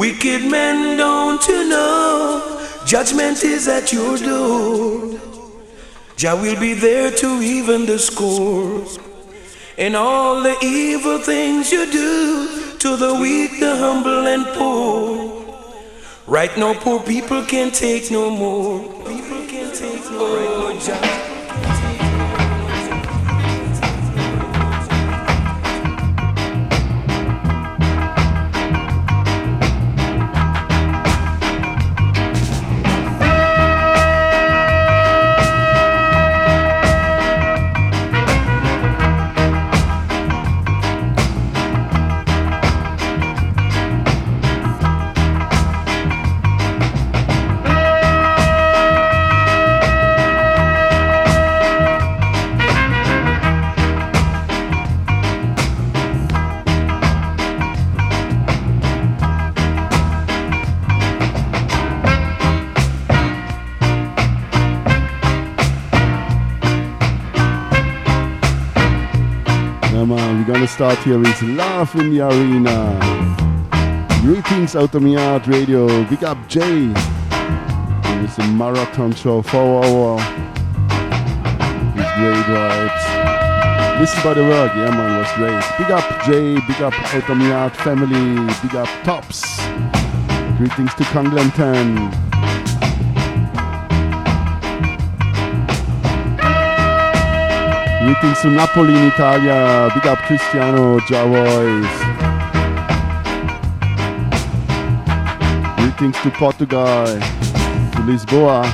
Wicked men, don't you know? Judgment is at your door. Jah will be there to even the score. And all the evil things you do to the weak, the humble, and poor. Right now, poor people can't take no more. People can't take no more. Start here with Love in the Arena. Greetings out of Yard Radio. Big up Jay. It's a marathon show, four hour. It's great vibes. Listen by the work, yeah man, was great. Big up Jay, big up out of Yard family, big up Tops. Greetings to Conglanton. Greetings to Napoli in Italia. Big up Cristiano Javois. Greetings to Portugal, to Lisboa.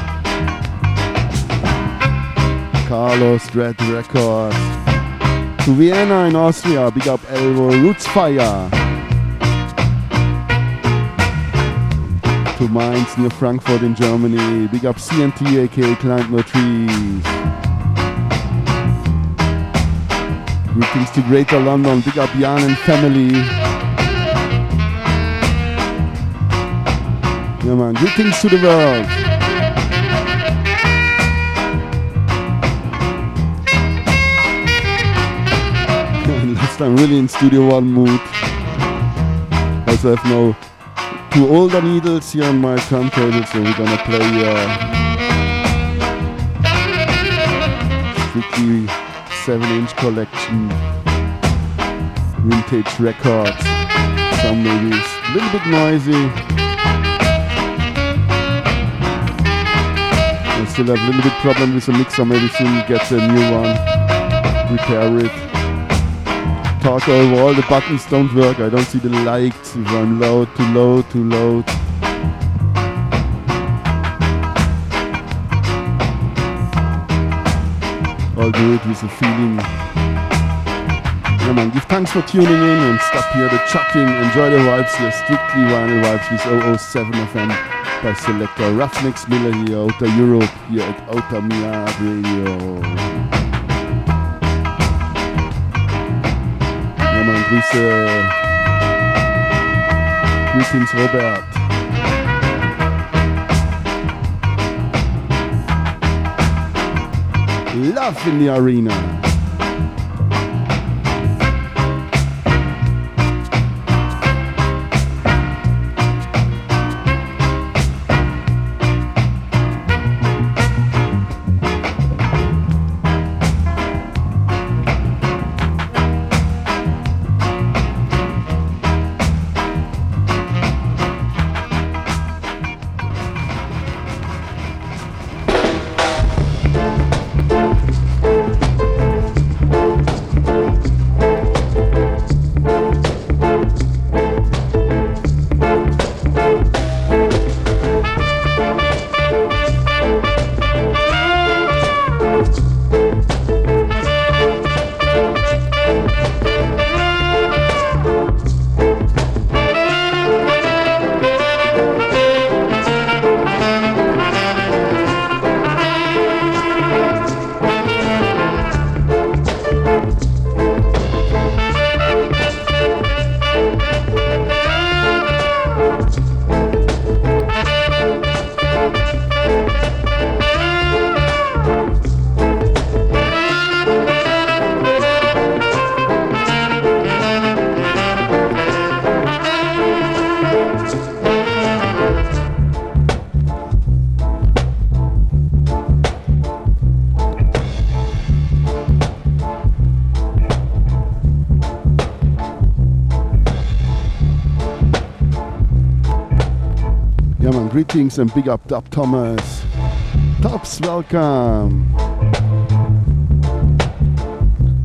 Carlos Dread Records. To Vienna in Austria. Big up Elvo Roots Fire. To Mainz near Frankfurt in Germany. Big up CNT aka Climb No Trees. Greetings to Greater London. Big up Jan and family. Yeah, man. Greetings to the world. Last time really in Studio One mood. As I have now two older needles here on my turntable, so we're gonna play uh, 7 inch collection, vintage records, some maybe a little bit noisy. I still have a little bit problem with the mixer, maybe soon get a new one, repair it. Talk over all the buttons. Don't work, I don't see the lights. I'm low, too low, too low. It with a feeling. Yeah man, give thanks for tuning in and stop here the chatting. Enjoy the vibes here, strictly vinyl vibes with 007 FM by selector Ruffneck Smille here out of Europe here at Outta Mi Yard Radio. Grüße. Uh, greetings Robert. Love in the arena. Greetings and big up Dub Thomas. Tops, welcome.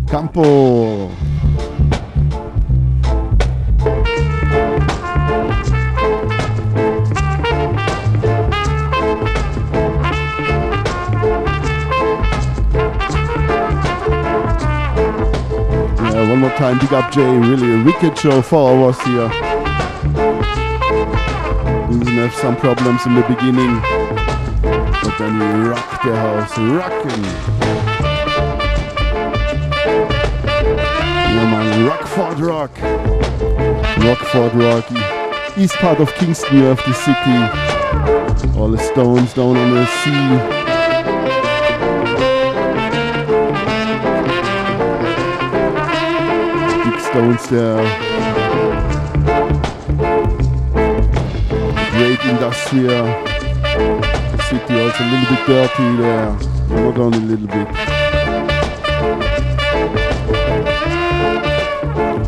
Campo. One more time, big up Jay. Really a wicked show, four hours here. We have some problems in the beginning, but then we rocked the house, rocking. Yeah man, Rockfort Rock. Rockfort Rock, east part of Kingston, you have the city. All the stones down on the sea. Stones there. Industrial city, also a little bit dirty there. Not only a little bit.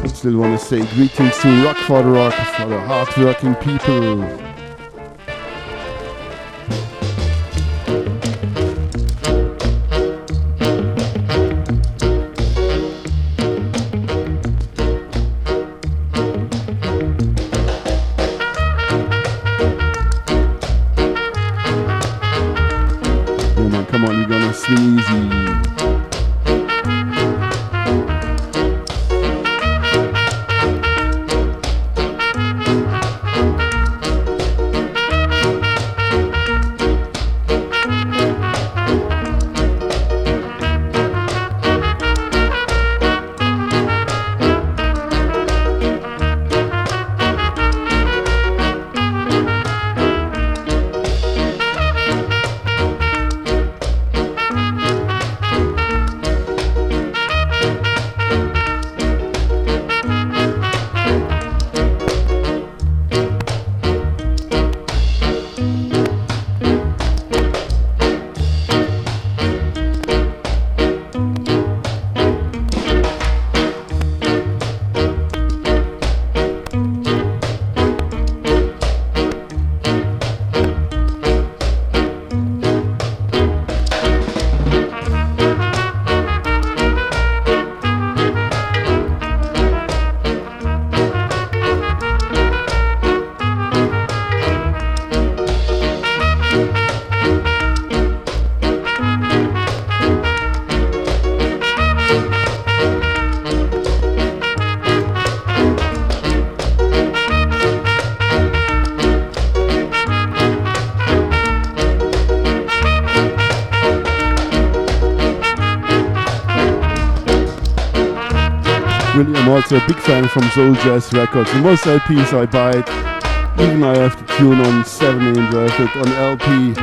I still want to say greetings to Rock for the Rock, for the hard-working people. Also a big fan from Soul Jazz Records. The most LPs I buy, even I have to tune on 7 inch, I on LP.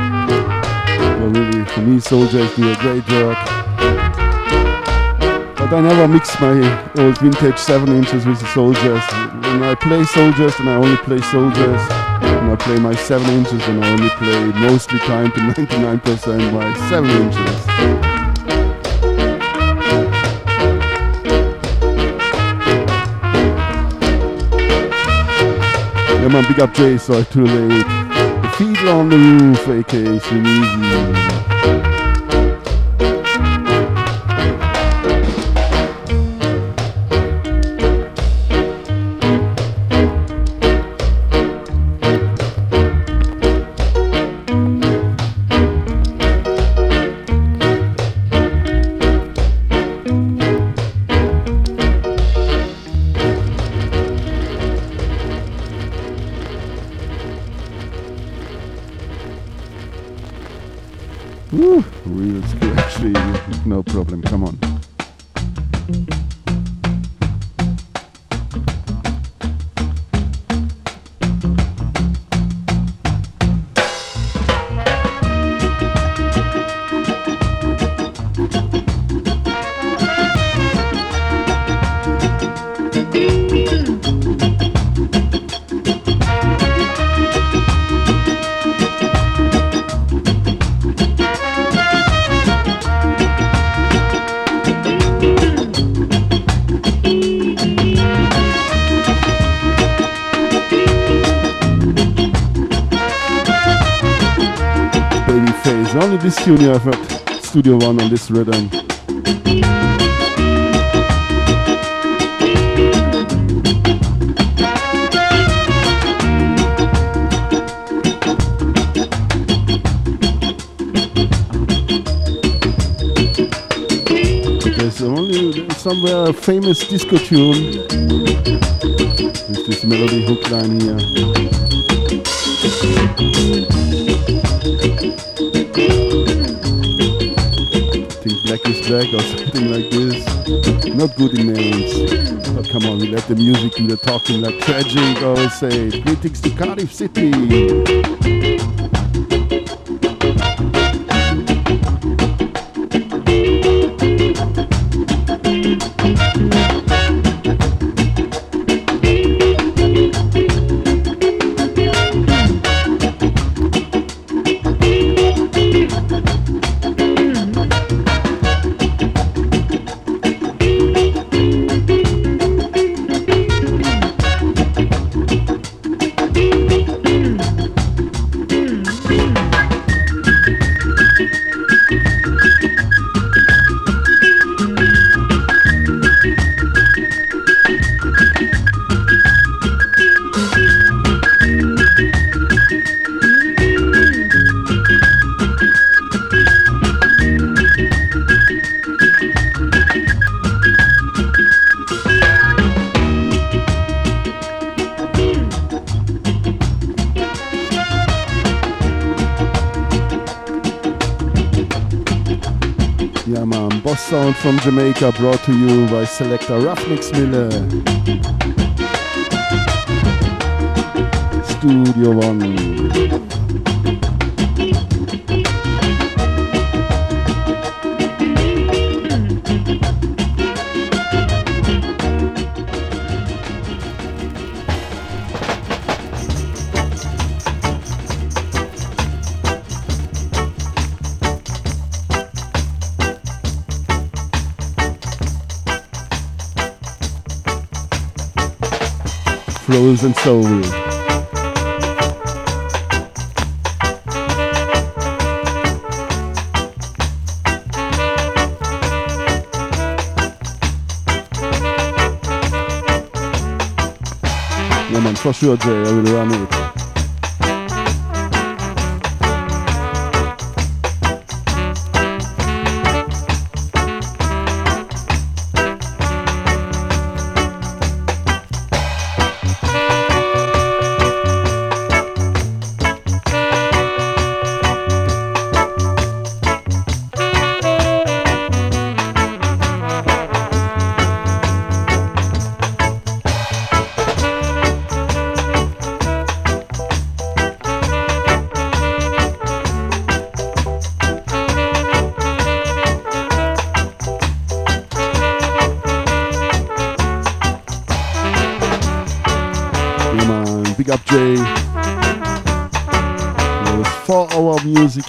Well, really, for me, Soul Jazz do a great work. But I never mix my old vintage 7 inches with the Soul Jazz. When I play Soul Jazz, then I only play Soul Jazz. When I play my 7 inches, then I only play mostly time to 99% my 7 inches. Man, big up Jay, sorry too late. The feet on the roof, aka Swing Studio One on this rhythm. There's only somewhere a famous disco tune with this melody hook line here. Or something like this. Not good in names. But come on, we let the music do the talking like tragic, always say. Greetings to Cardiff City. Jamaica brought to you by selector Ruffneck Smille. Studio One. Frozen Soul. Yeah man, for sure Jay, I will run it.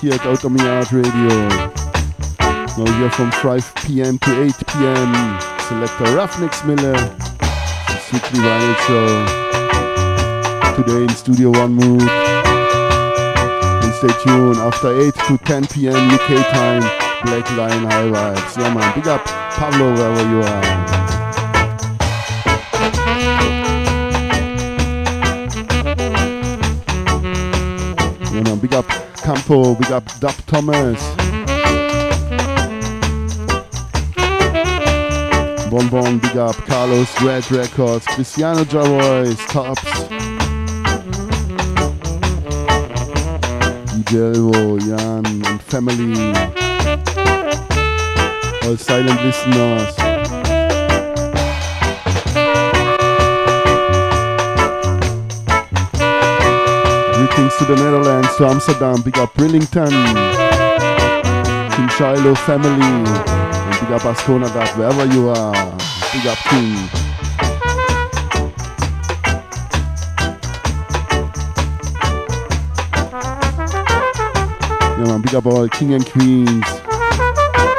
Here at Art Radio. Now here from 5 p.m. to 8 p.m. Selector Ruffneck Smille, the Strictly Vinyl Show. Today in Studio One mood. And stay tuned after 8 to 10 p.m. UK time. Black Lion High Vibes. Yeah man, big up Pablo wherever you are. Campo, big up Dub Thomas. Bonbon, big up Carlos, Red Records, Cristiano Javois, Tops. DJ Jan and family. All silent listeners. Greetings to the Netherlands, to Amsterdam, big up Brillington, King Shiloh family, and big up Ascona that wherever you are, big up King. Yeah man, big up all King and Queens,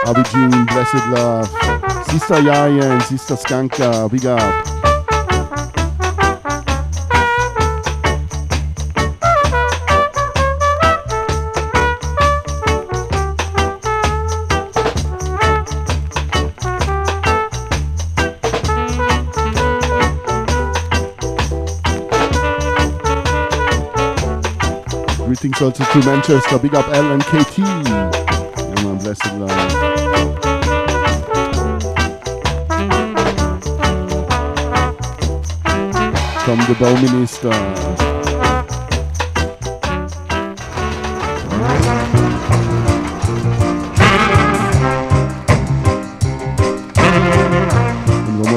Abby Jean, Blessed Love, Sister Yaya and Sister Skanka, big up. Greetings also to Manchester. Big up L and KT. Yeah, man, blessed love. From the Bow Minister.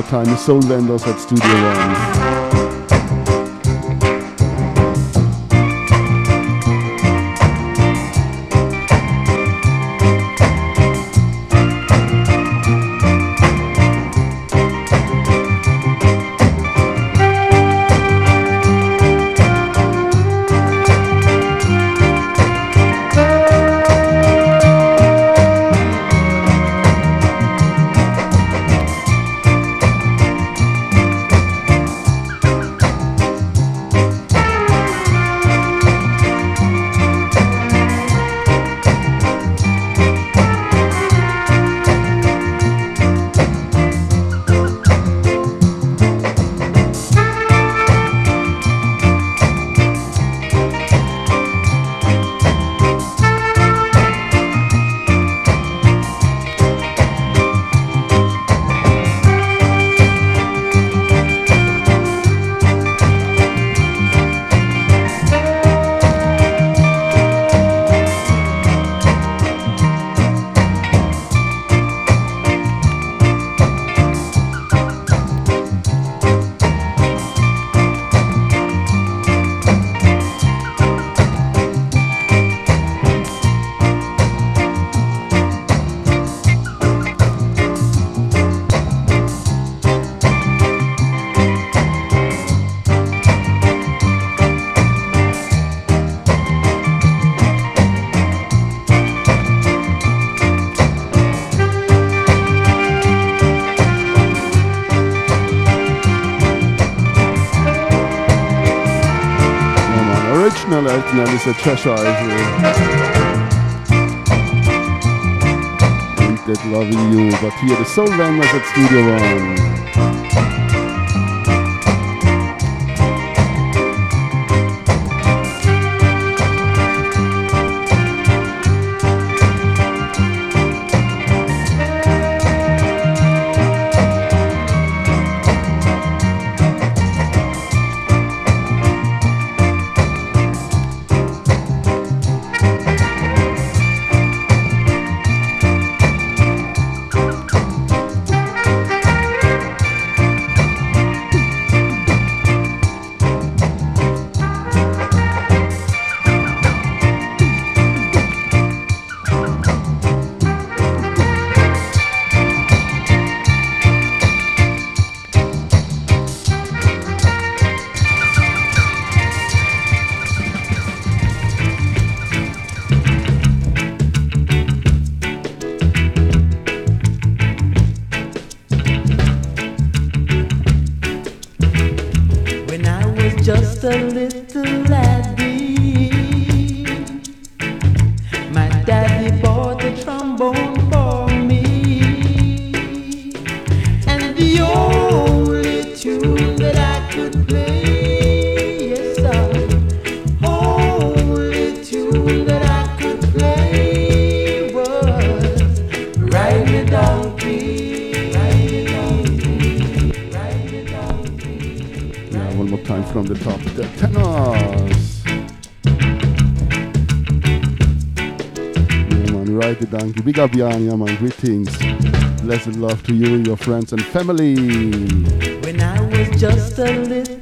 time, the Soul Vendors at Studio One. This is a treasure, isn't Ain't that loving you, but here the Soul Vendors at Studio One. Big up. Greetings. Blessed love to you, your friends, and family. When I was just a little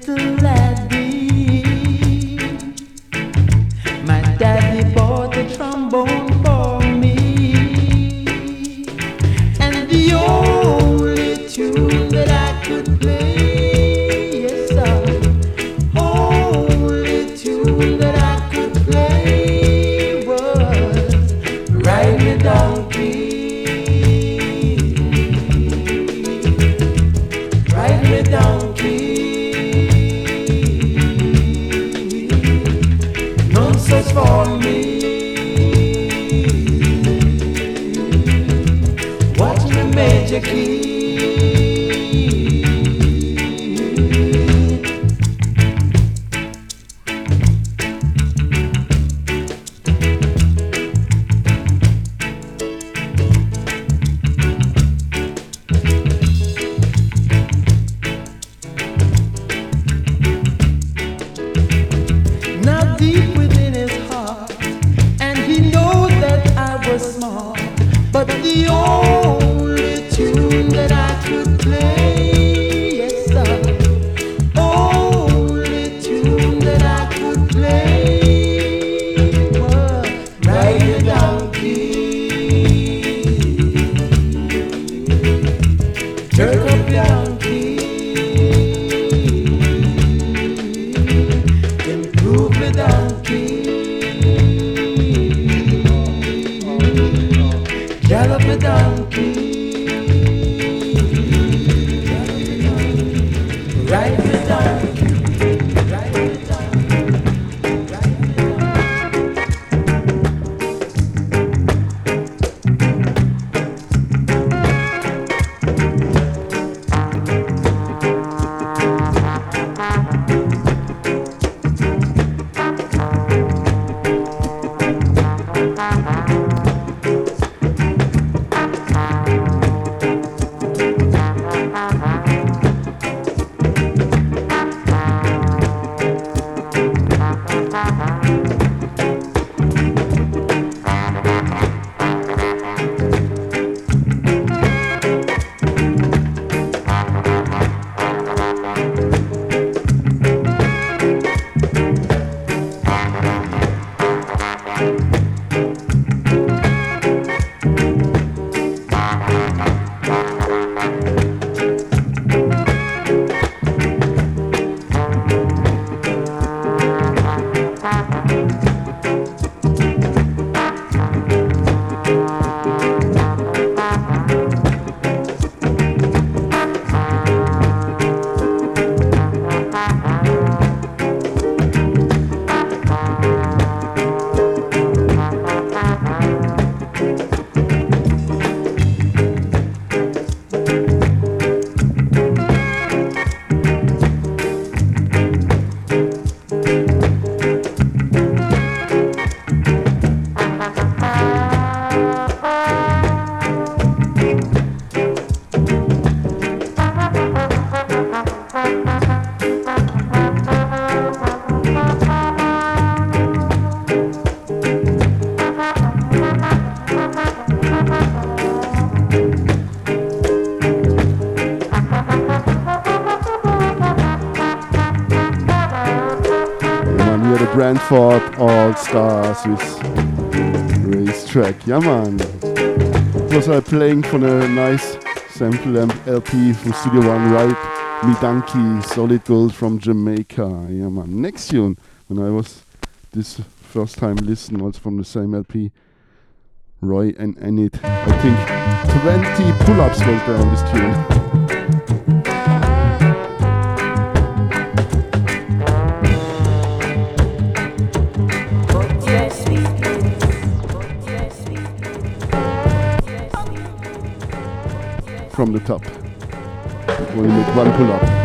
With Racetrack. Yeah, man. It was I playing from a nice sample LP from Studio One, right? Me Donkey, Solid Gold from Jamaica. Yeah, man. Next tune, when I was this first time listen, was from the same LP. Roy and Enid. I think 20 pull ups was there on this tune. From the top. Only make one pull up.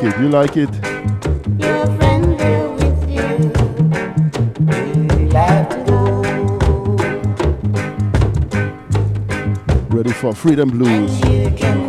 like it? You like it? Ready for freedom blues.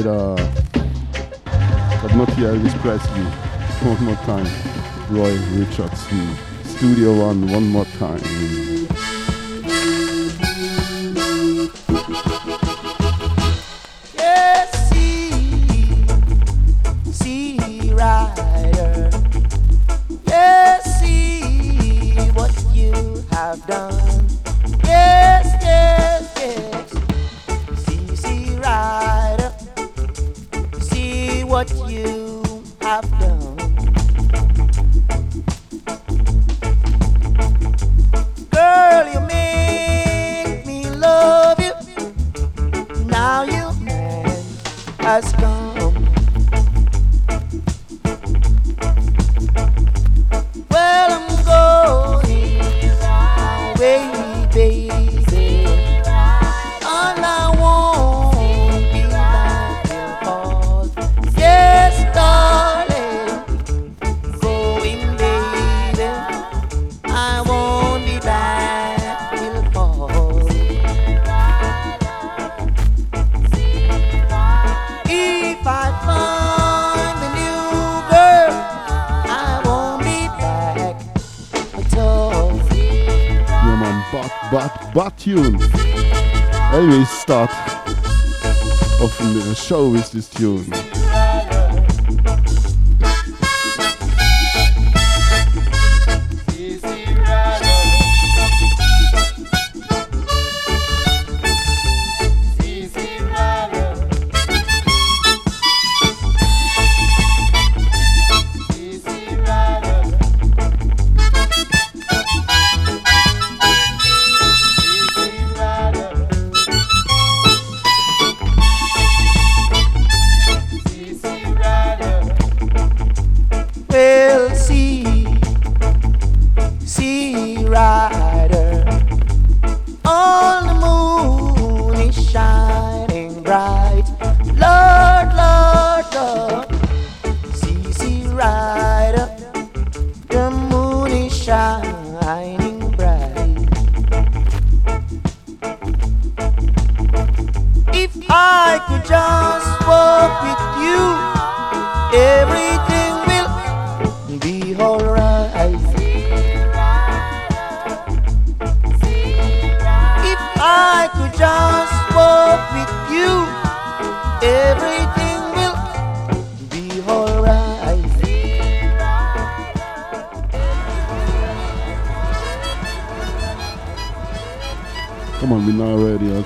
side, uh, but not here, Elvis Presley. One more time, Roy Richards, hmm. Studio One, one more time.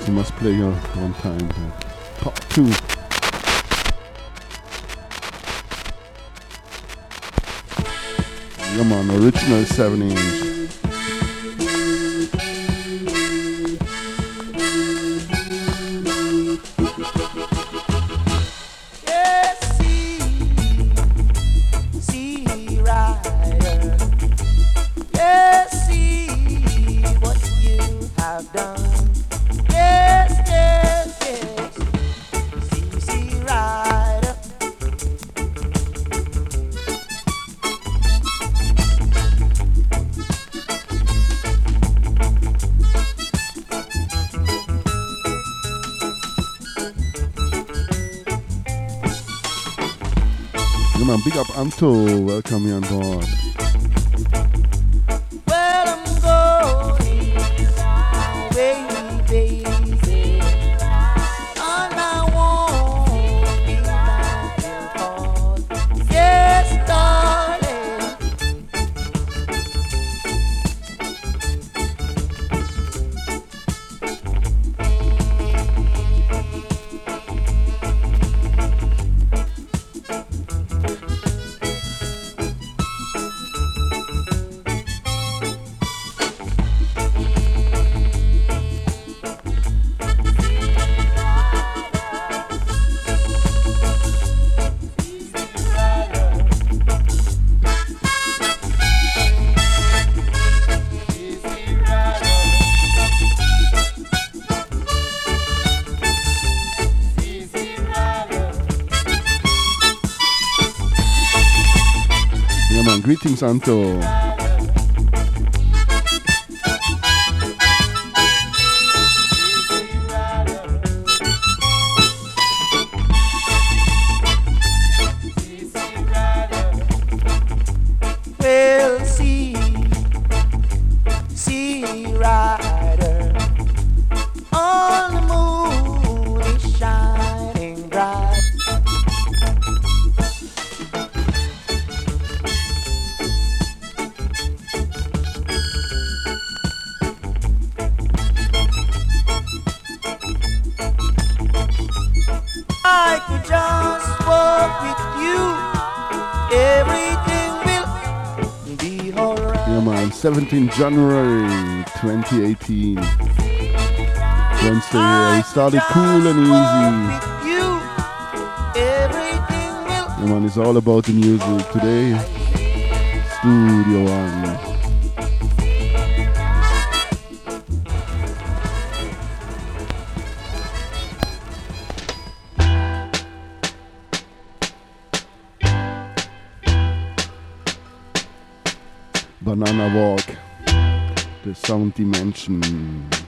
You must play your one time. Uh, top two. Come on, original 7 inch. Santo. January 2018. Wednesday here. We started cool and easy. Yeah, man, it's all about the music today. Studio One. Sound dimension.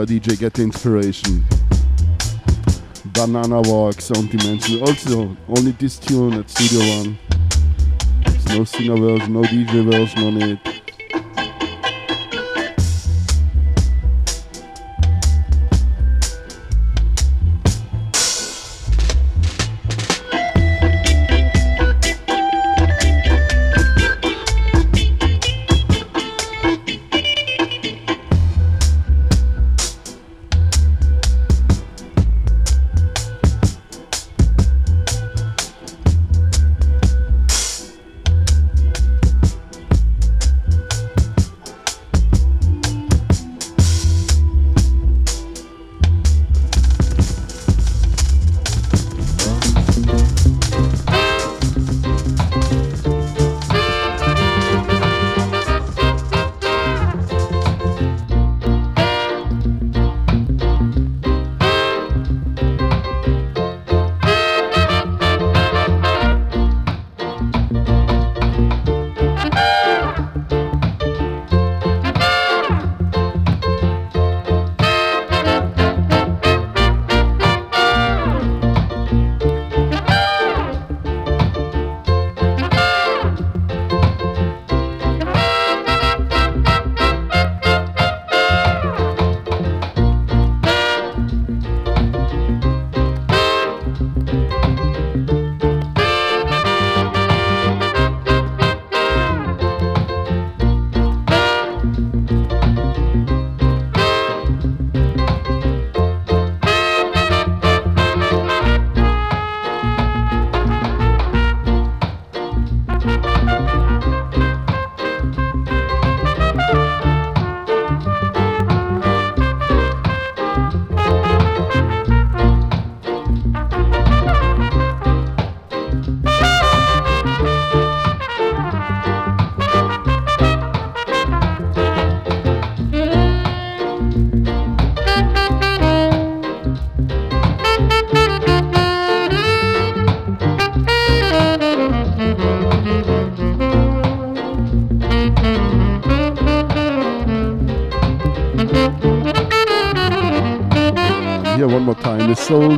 A DJ get the inspiration. Banana Walk, Sound Dimension. Also, only this tune at Studio One. No singer version, no DJ version on it.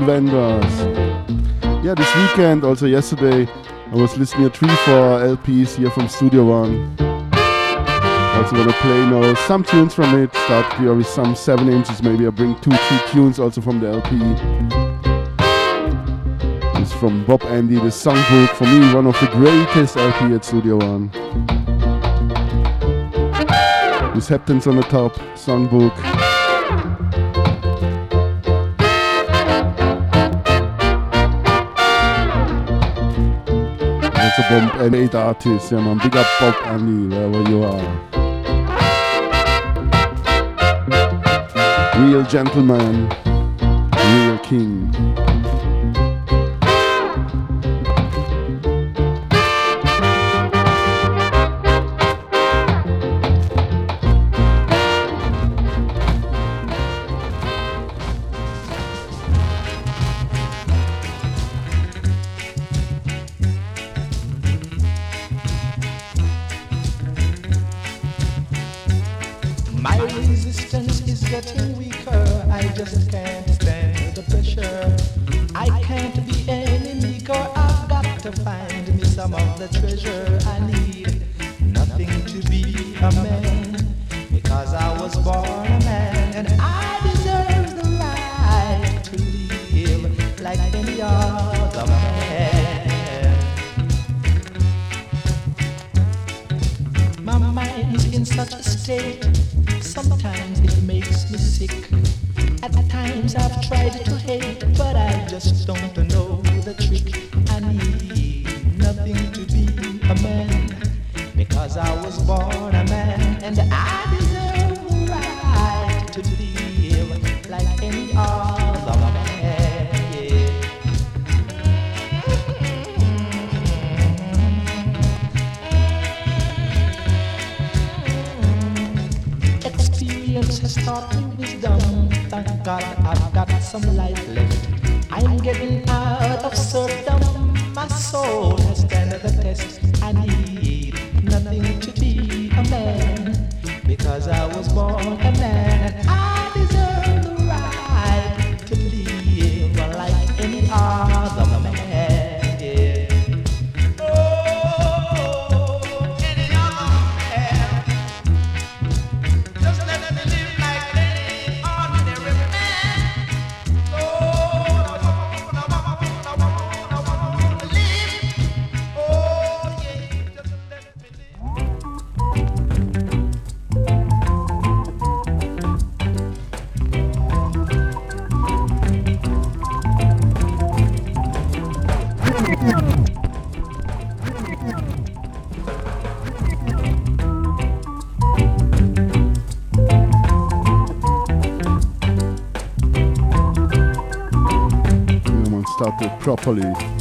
Vendors. Yeah, this weekend, also yesterday, I was listening to three, four LPs here from Studio One. Also gonna play now some tunes from it. Start here with some seven inches, maybe I bring two, three tunes also from the LP. It's from Bob Andy, the songbook. For me, one of the greatest LP at Studio One. With Heptones on the top, songbook. Bump any eight artists, yeah man. Big up Bob Andy, wherever you are. Real gentleman, real king. Cause I was born. A man properly.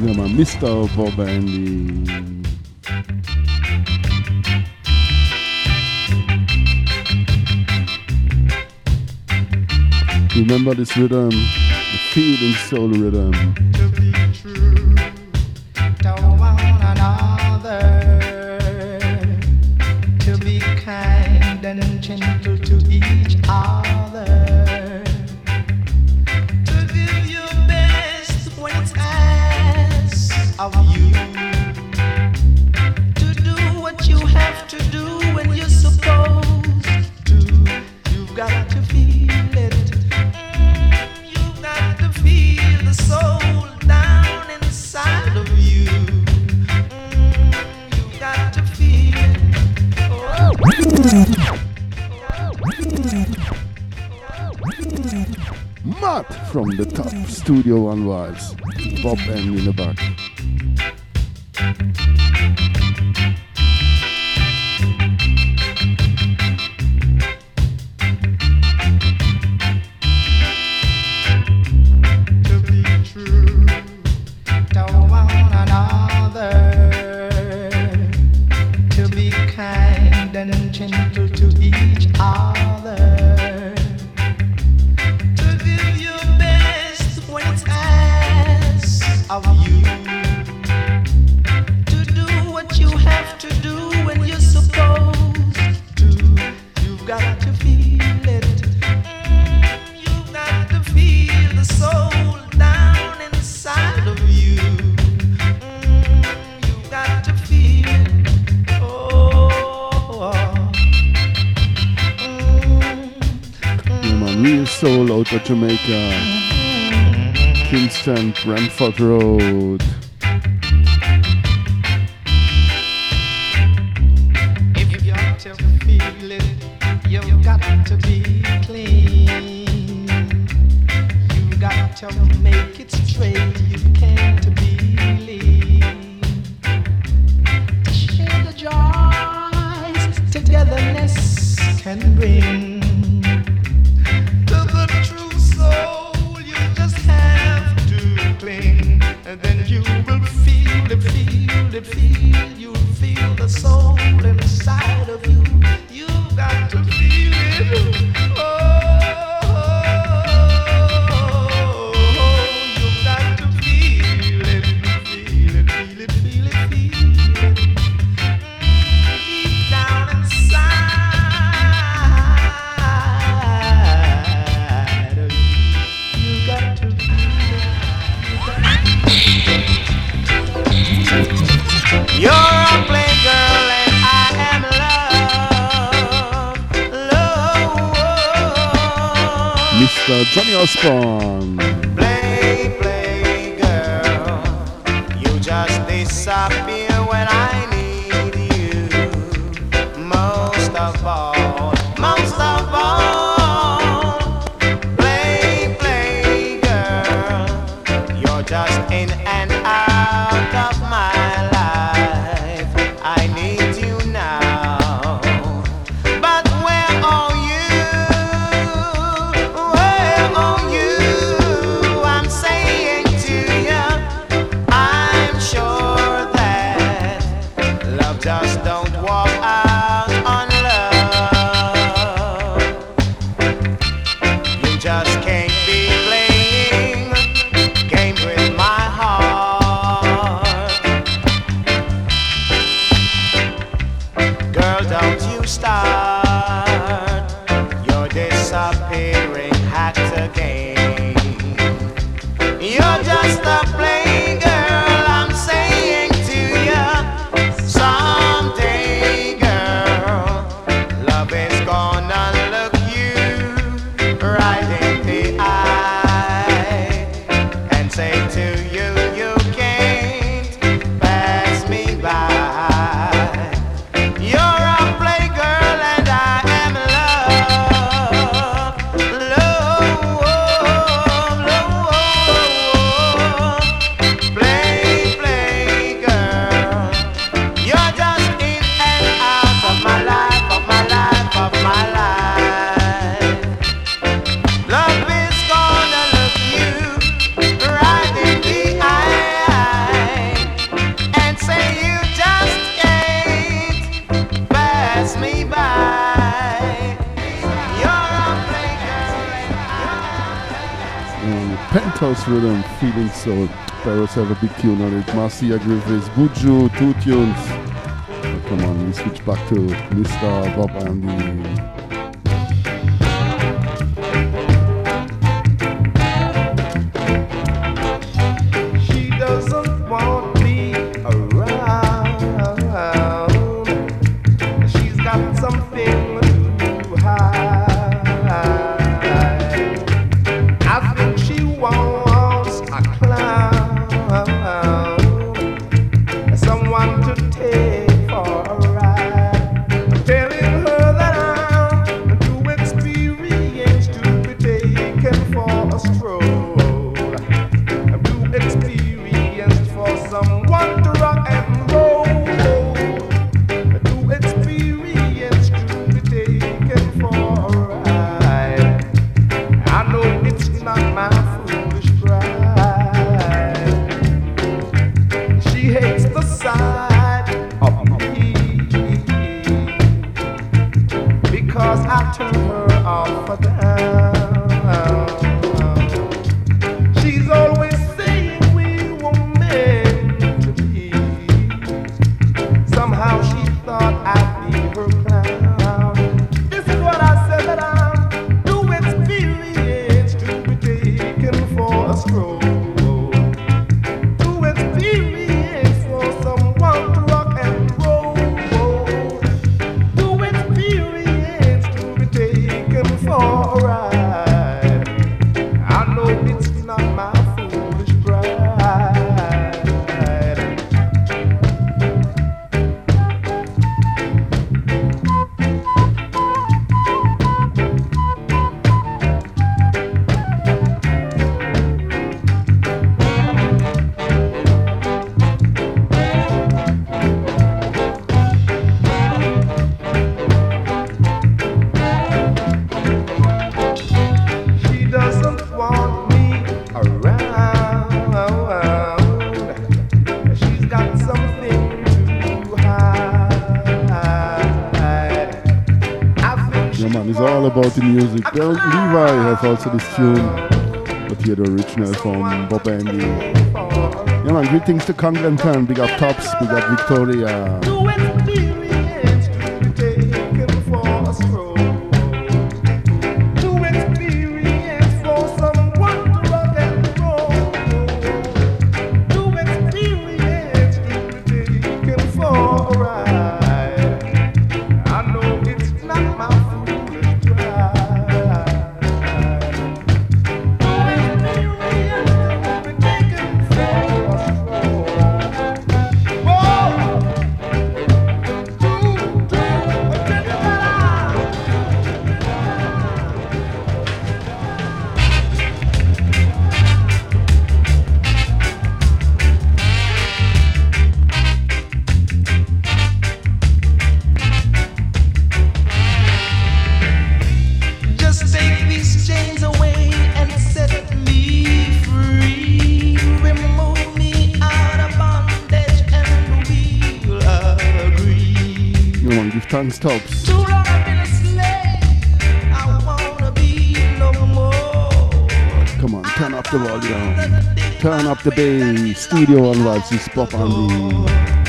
nummer Mr. Bob Andy. Remember this rhythm, the feed and soul rhythm. from the top Studio One vibes. Bob M in the back. fuck her Marcia Griffiths, Buju, two tunes. Come on, we switch back to Mr. Bob Andy. about the music. Then Levi has also this tune, but here the original from Bob Andy. Yeah man, greetings to Congleton, big up Tops, big up Victoria. Studio vibes is pop on the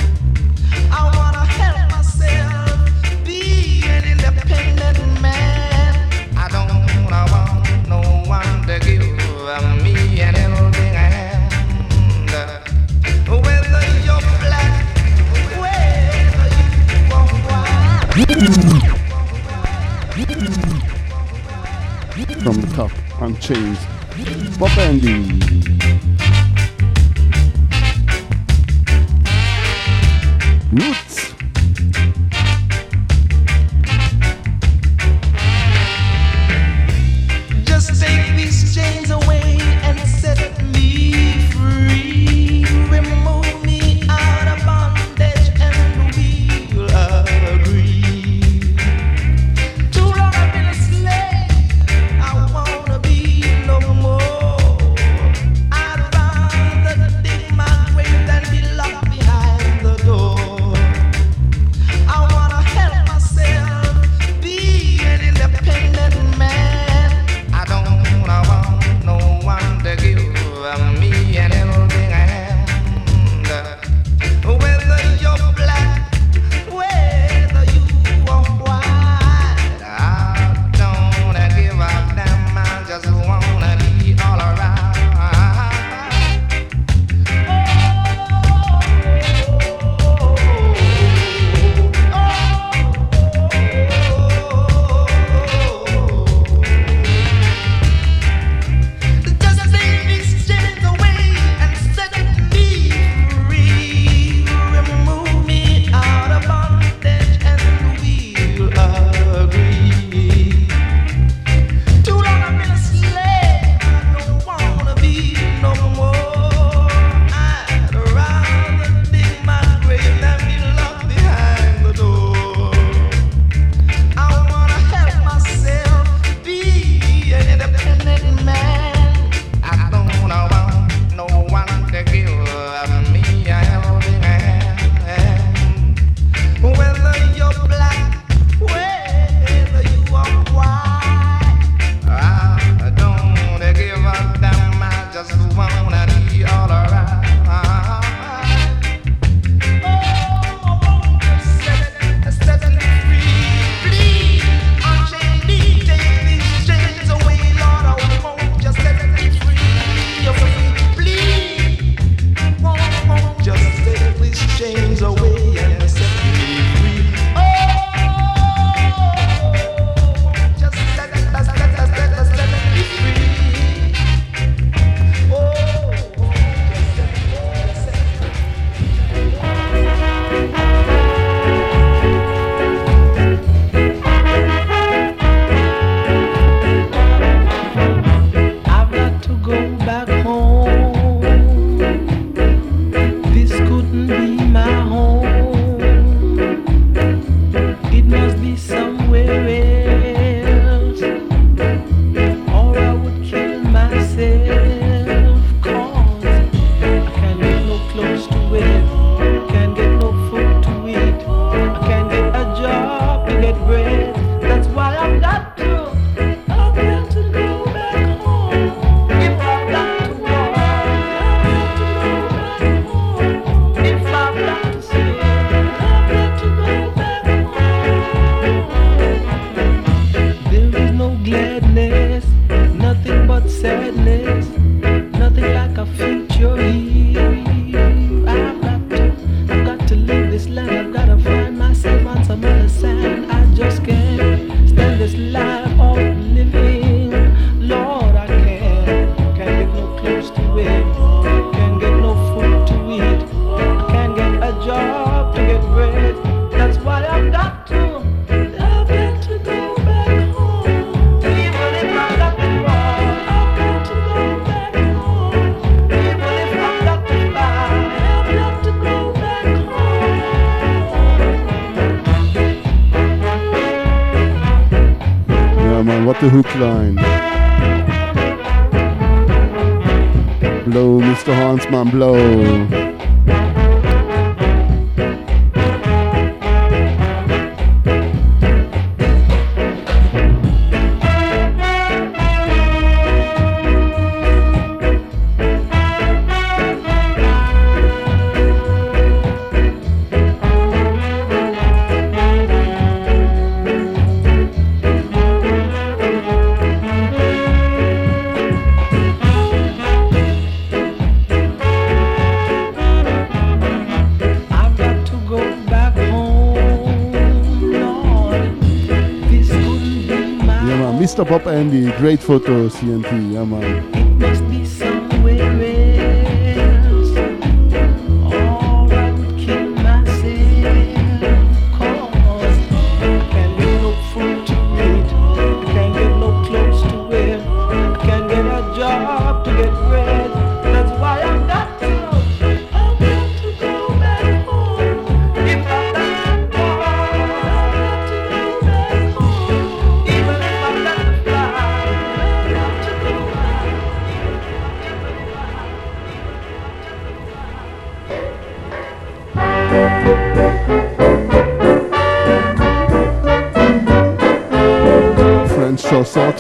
really great photo CNT. Yeah, man.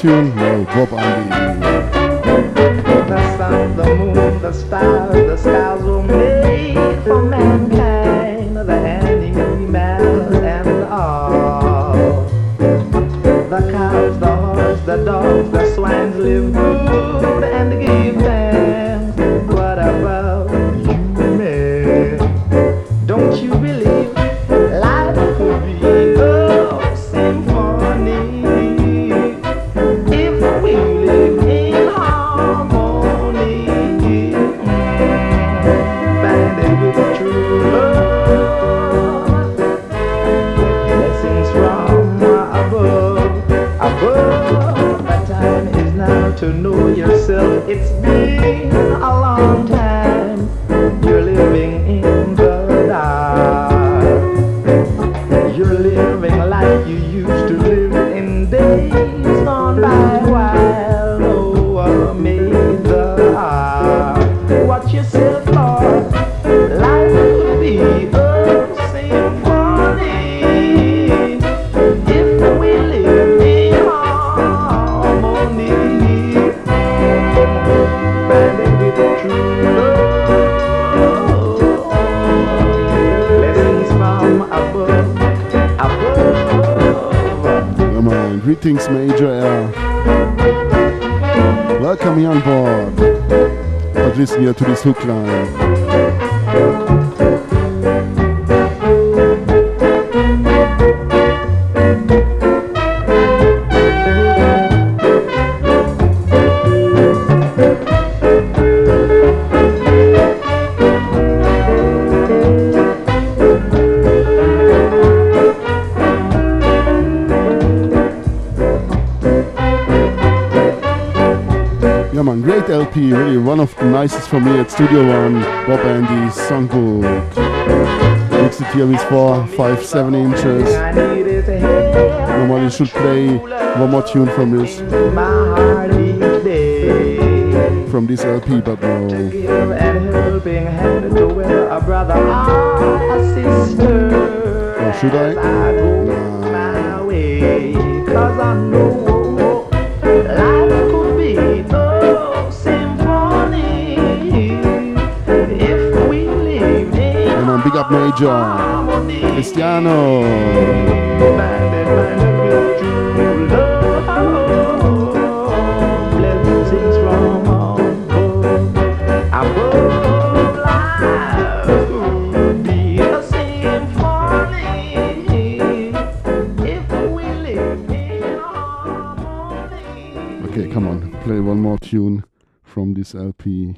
tune Great LP, really one of the nicest for me at Studio One, Bob Andy, Songbook. Mix it here with four, five, seven inches. Normally should play one more tune from this. From this LP, but no. Or should I? No. John. Cristiano. Okay, come on, play one more tune from this LP.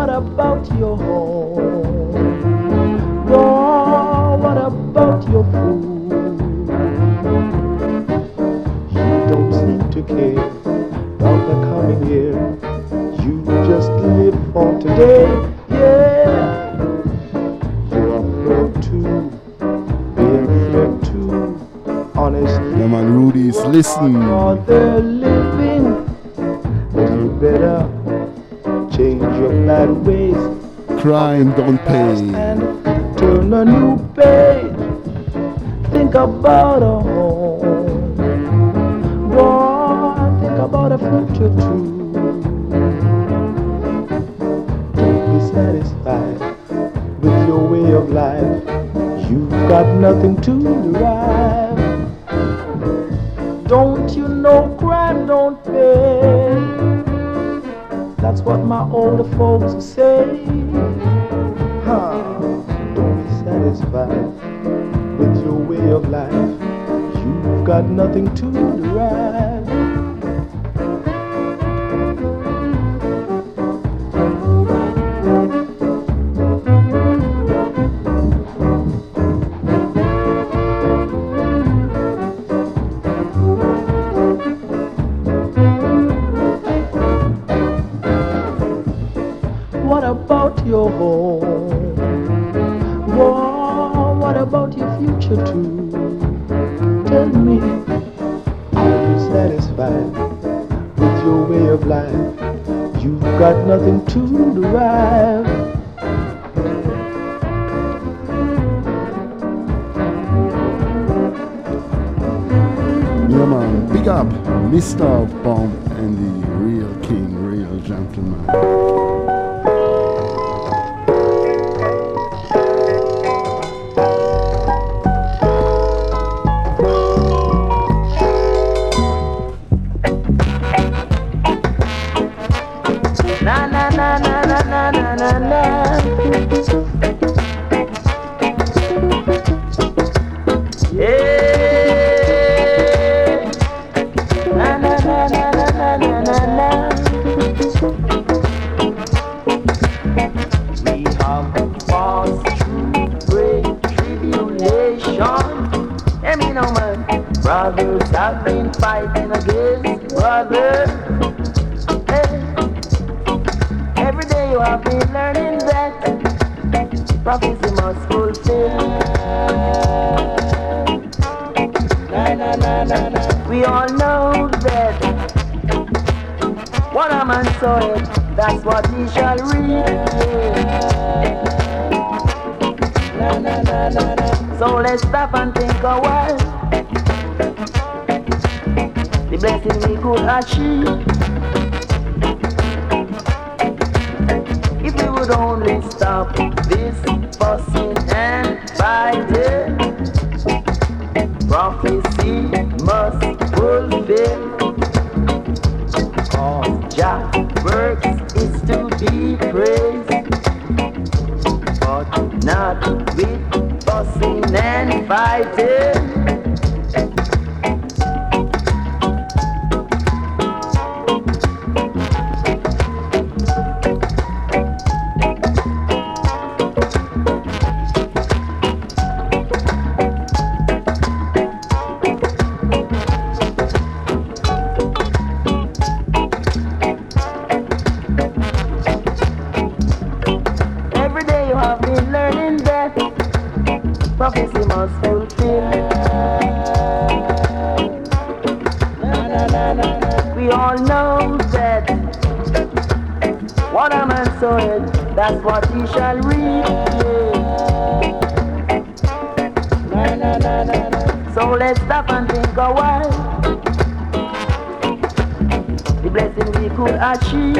What about your home? Oh, what about your food? You don't seem to care about the coming year. You just live for today. Yeah. You're afraid to be afraid to honestly. Yeah, man, Rudy's listen. Or they're living. Then you better change your bad ways Crime don't pay. and turn a new page. Think about a home. Boy, think about a future too. Don't be satisfied with your way of life. You've got nothing to derive. Don't you know crime don't pay? That's what my older folks say. Huh. Don't be satisfied with your way of life. You've got nothing to derive. Future? Tell me, are you satisfied with your way of life? You've got nothing to derive. Big up Mr. Bomb and the real king, real gentleman. 啊！去。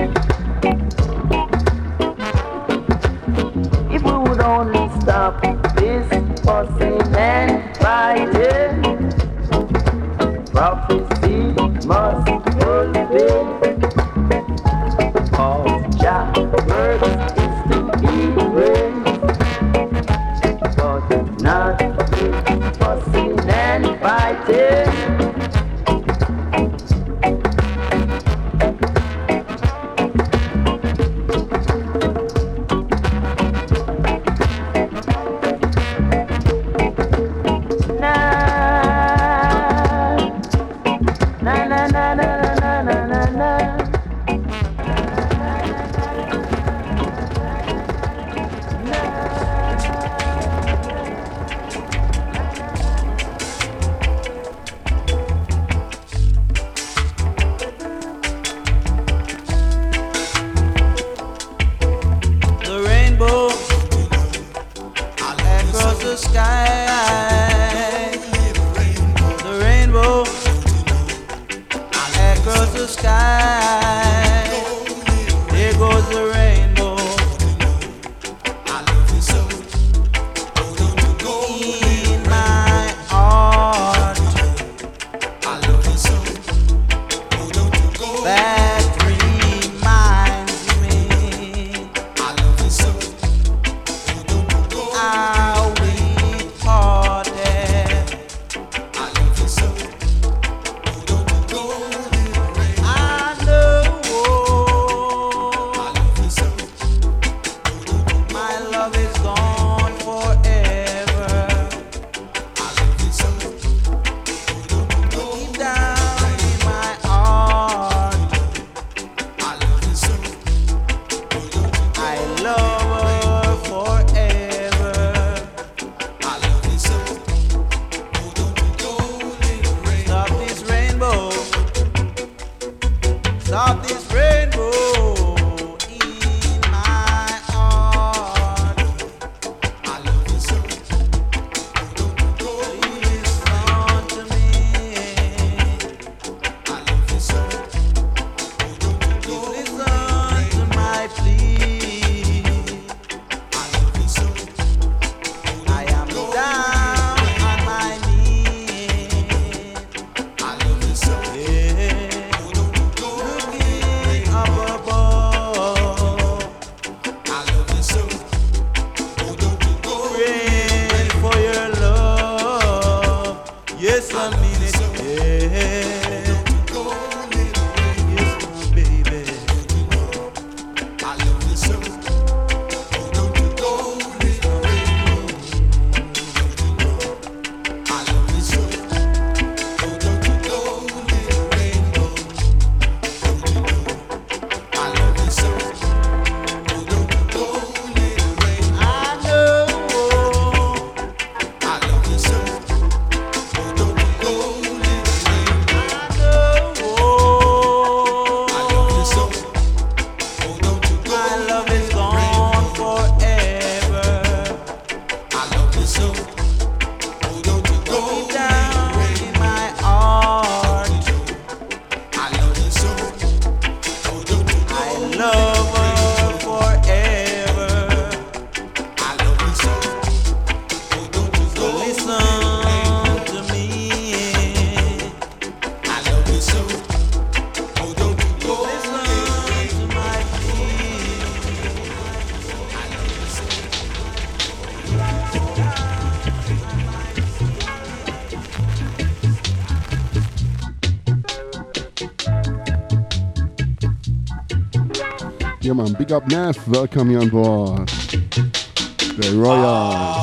Big up welcome you on board. The Royal.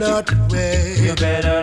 not way. You better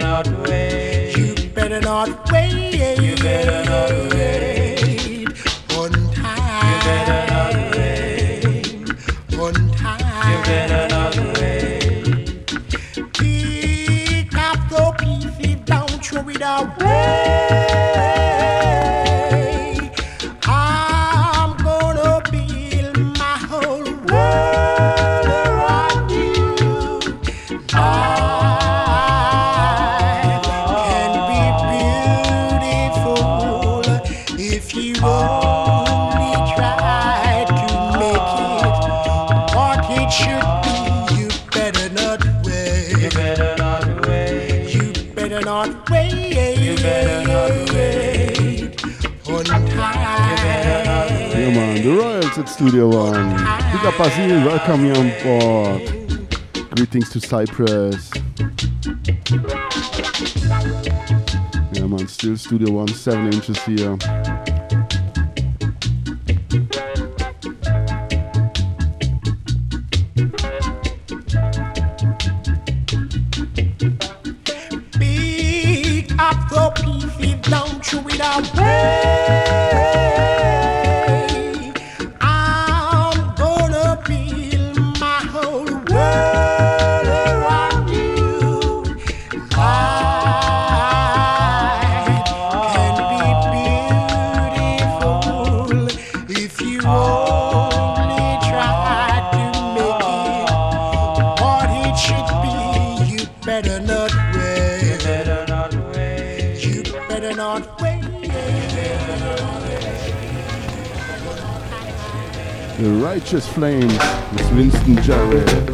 studio one. Big up Aziz. welcome you on. Greetings to Cyprus. Yeah man, still studio one, seven inches here. flames. It's Winston Jarrett.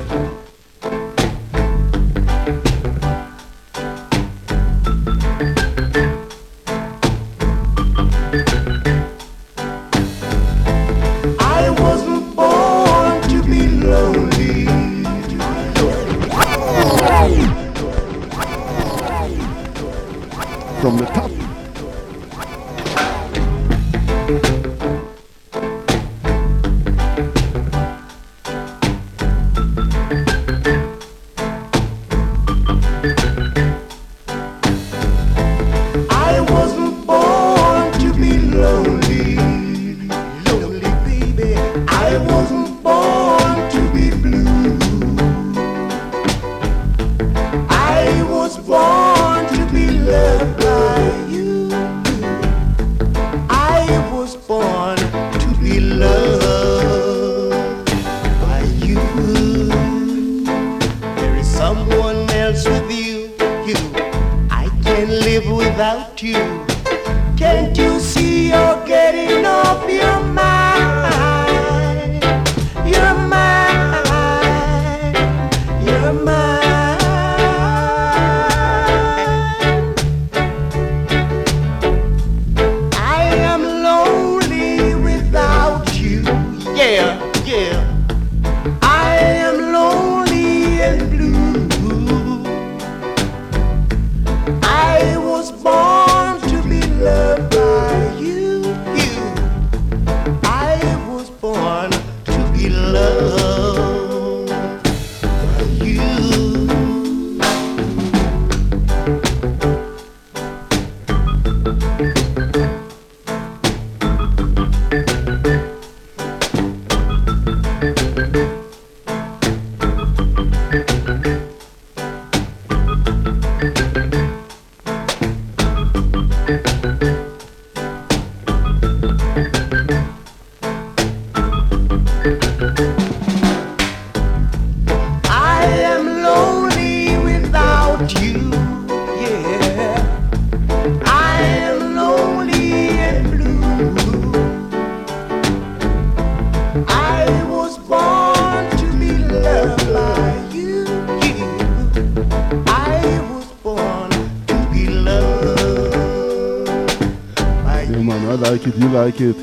like it.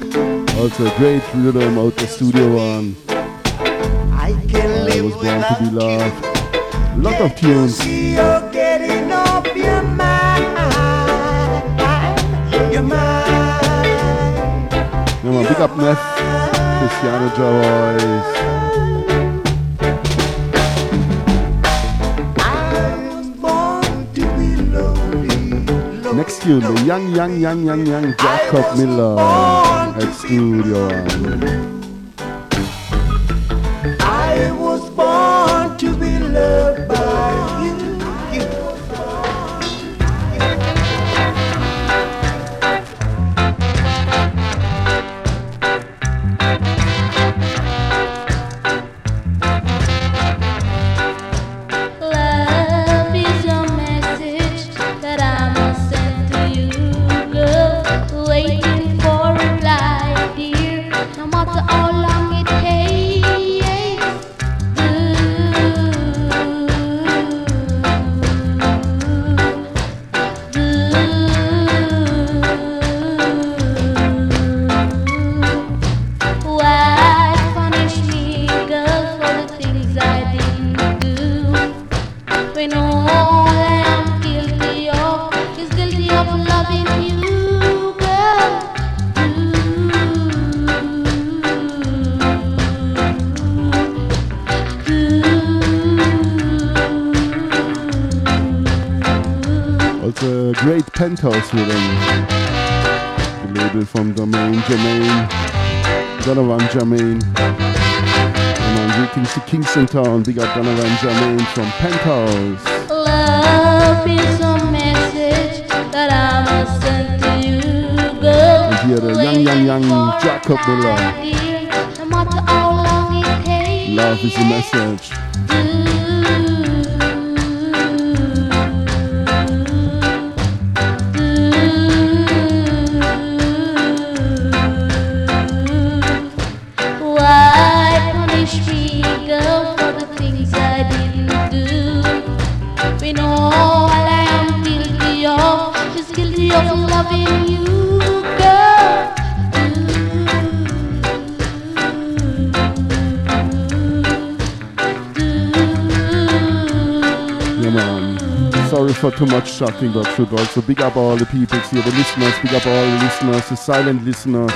Also a great rhythm out the studio one. I can I was born to be loved. A lot of tunes. You're getting your mind. Up Neff, Cristiano Javois. Next tune, the young, young, young, young, young Jacob Miller Next Studio One. Penthouse rhythm. The label from Domain Germain. Donovan Germain. And on greetings to Kingston Town. Big up Donovan Germain from Penthouse. Love is a message that I must send to you, girl. And here the young, young, young Jacob Miller. No matter how long it takes. Love is the message. For too much shouting, but should also big up all the people here, the listeners, big up all the listeners, the silent listeners.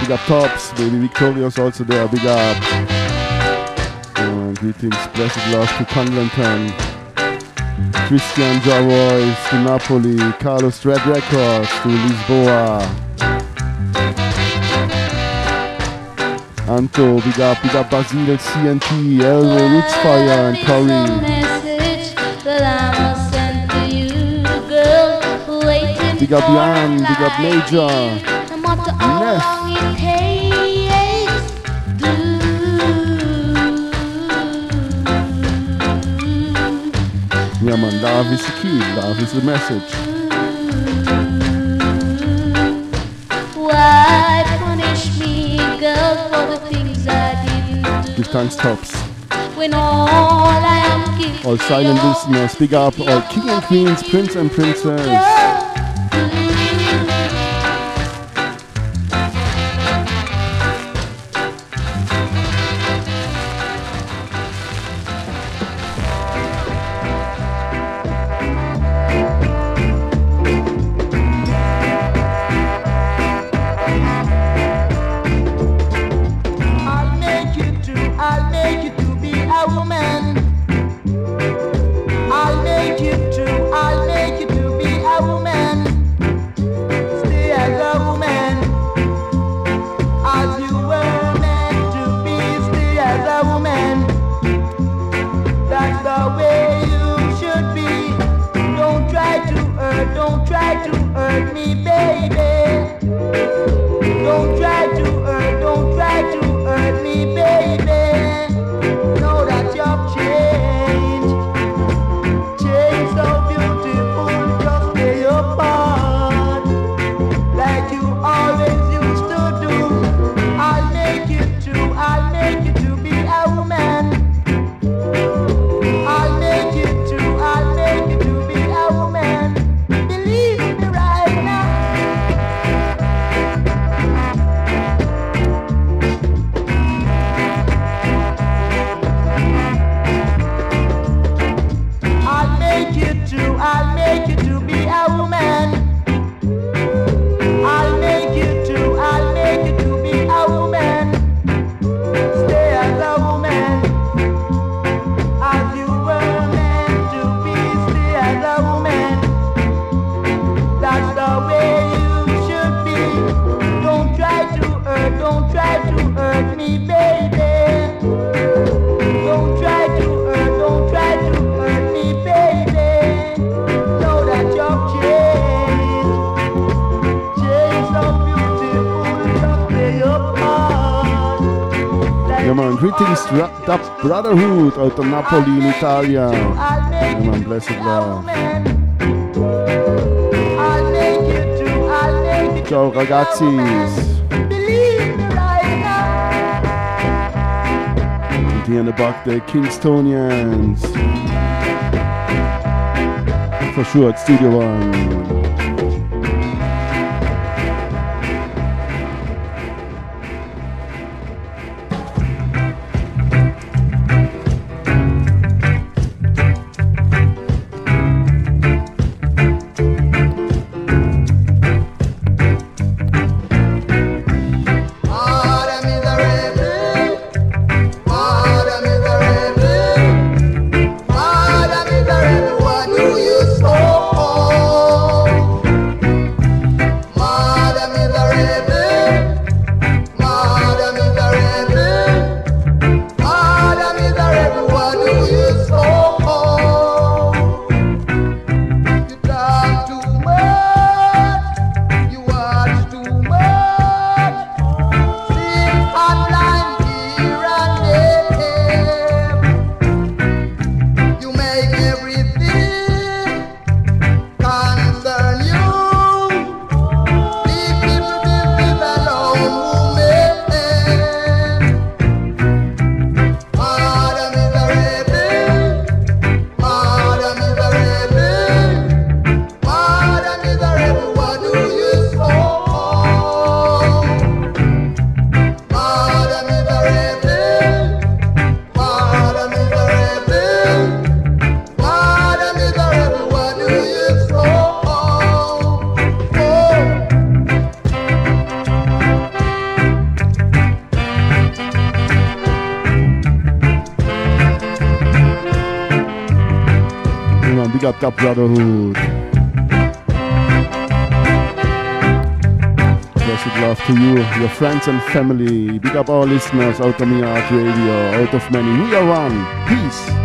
Big up Tops, baby Victoria's also there, big up. Uh, greetings, blessed love to Conglenton. Christian Jarois to Napoli, Carlos Red Records to Lisboa. Anto, big up, big up Basil CNT, Elmo, Rootsfire and Love is a Curry. message that I must send to you, girl. Waiting Big up Jan, big up Major. here, No matter how Neff. Yeah man, love is the key, love is the message. Why punish me, girl, for the things I didn't Give thanks Tops. When all I am guilty All silent listeners, big up all king and queens, prince and princess. Brotherhood out of Napoli in Italia. Man, blessed love. Ciao ragazzi. in the back, the Kingstonians. For sure, at Studio One. forever. Friends and family. Big up all listeners Outta Mi Yard Radio, out of many. We are one. Peace.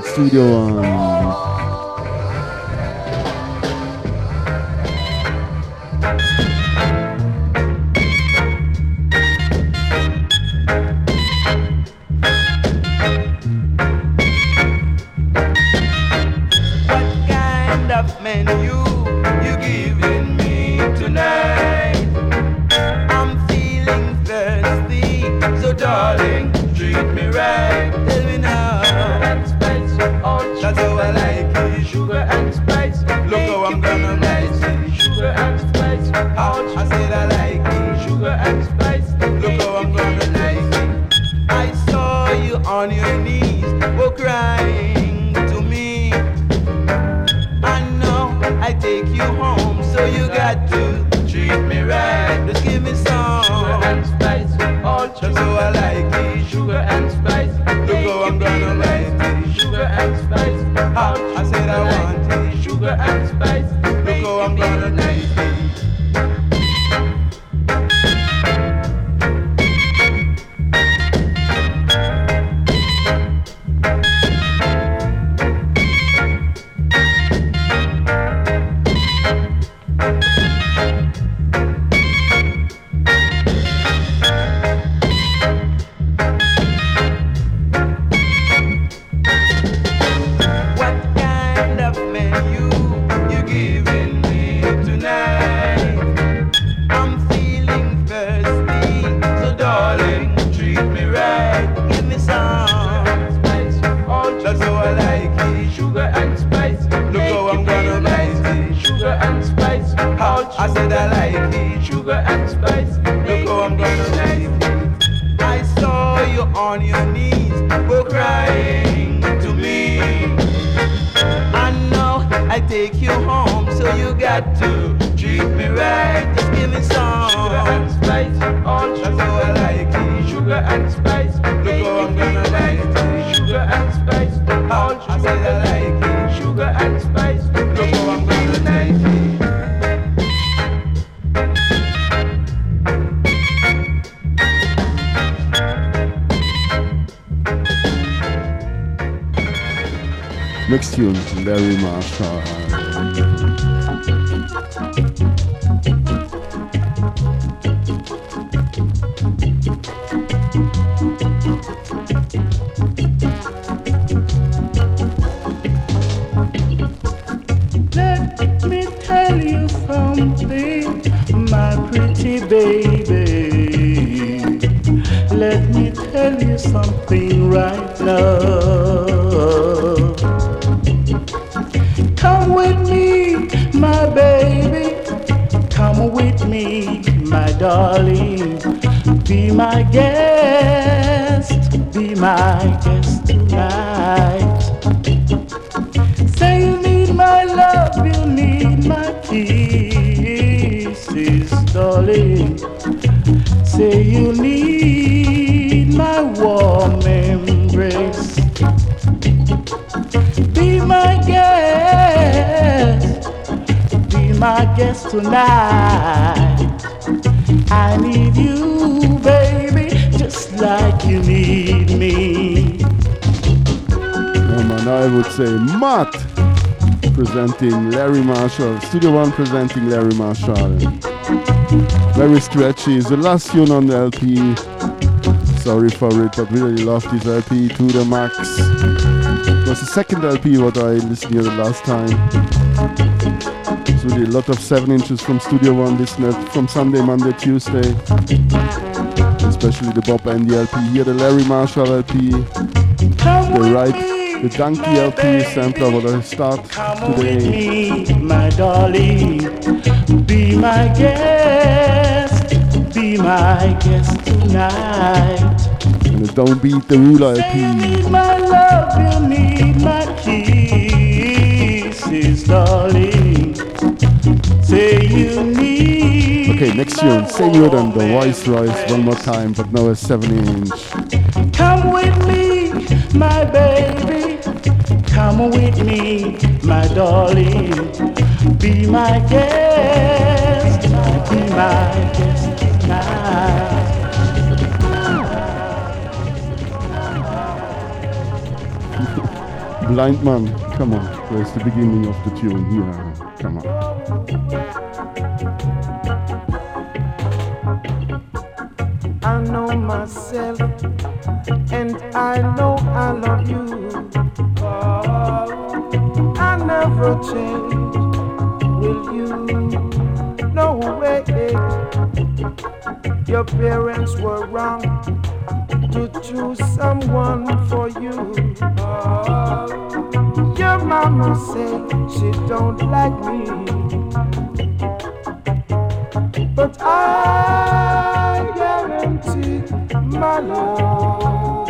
Studio One. my guest, be my guest tonight. Say you need my love, you need my kisses, darling. Say you need my warm embrace. Be my guest, be my guest tonight. I need you. I would say Matt presenting Larry Marshall, Studio One presenting Larry Marshall. Very stretchy. It's the last tune on the LP. Sorry for it, but really love this LP to the max. It was the second LP what I listened to the last time. It's really a lot of 7 inches from Studio One listened from Sunday, Monday, Tuesday. Especially the Bob Andy LP. Here the Larry Marshall LP. The right, the Donkey LP sampler what I start Come with today. me, my darling. Be my guest, be my guest tonight. And the Don't Beat the Ruler You need my love, you need my kisses, darling. Say you need. Okay, next tune. Same and the voice rise one more time, but now a 7 inch. Come with me, my baby. Come with me, my darling. Be my guest, be my guest tonight. Blind Man, come on. Where's the beginning of the tune here? Come on. I know myself, and I know I love you. I never change, will you? No way. Your parents were wrong to choose someone for you. Your mama say she don't like me. But I guarantee my love.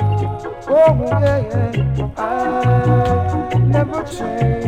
Oh, yeah. I never change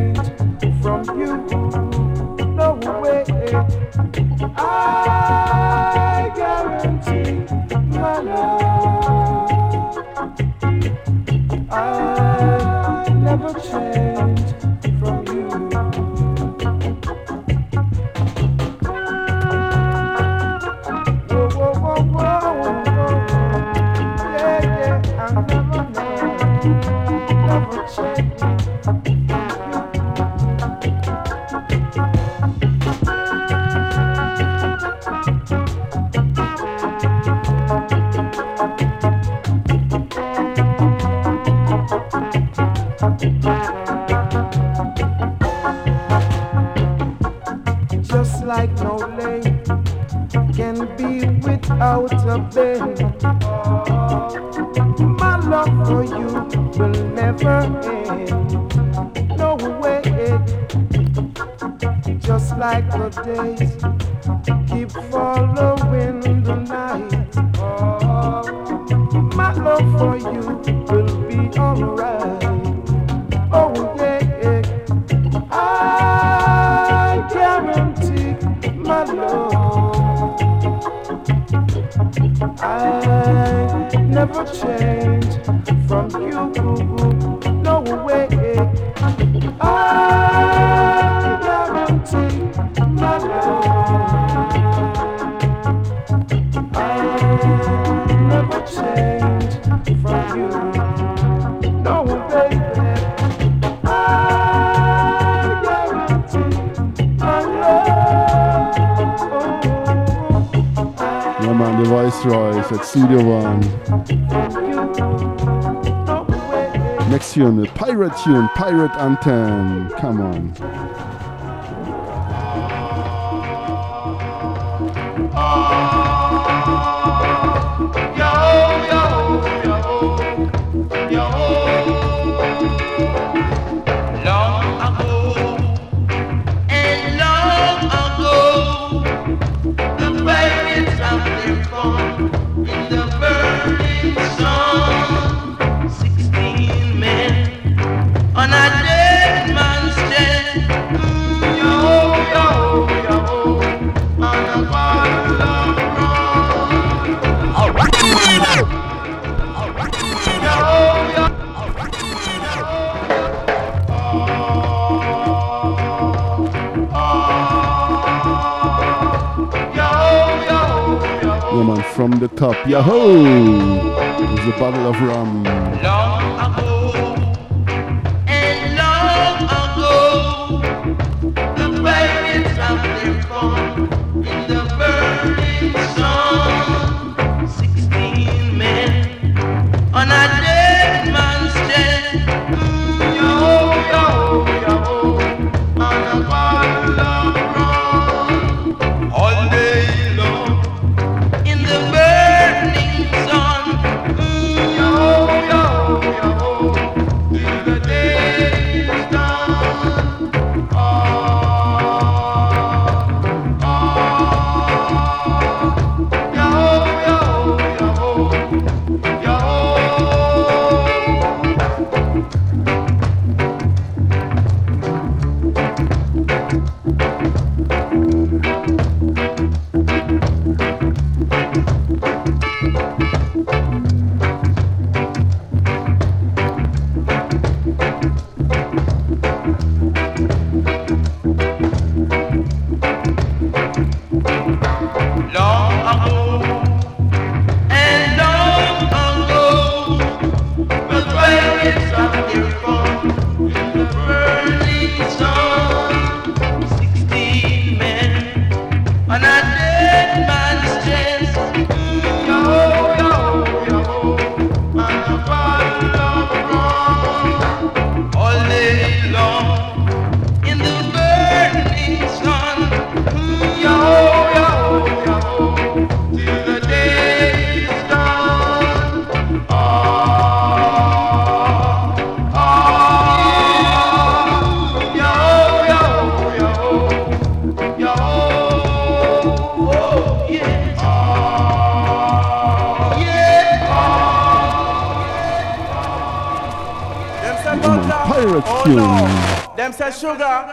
pirate tune, pirate anthem. Come on. ho! It was a bottle of rum. sugar.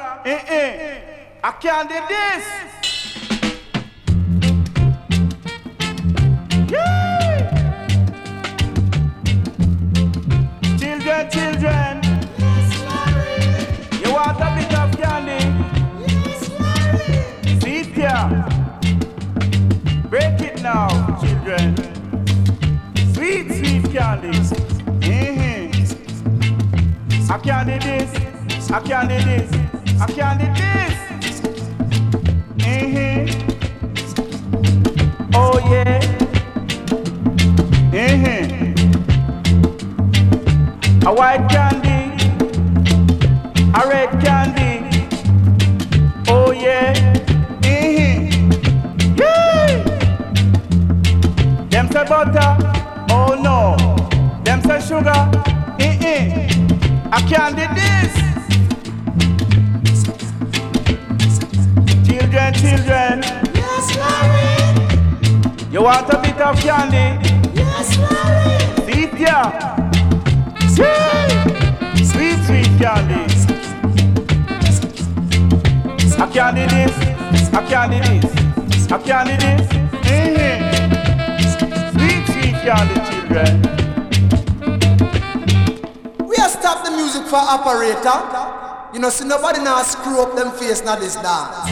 them now screw up them face now this dance.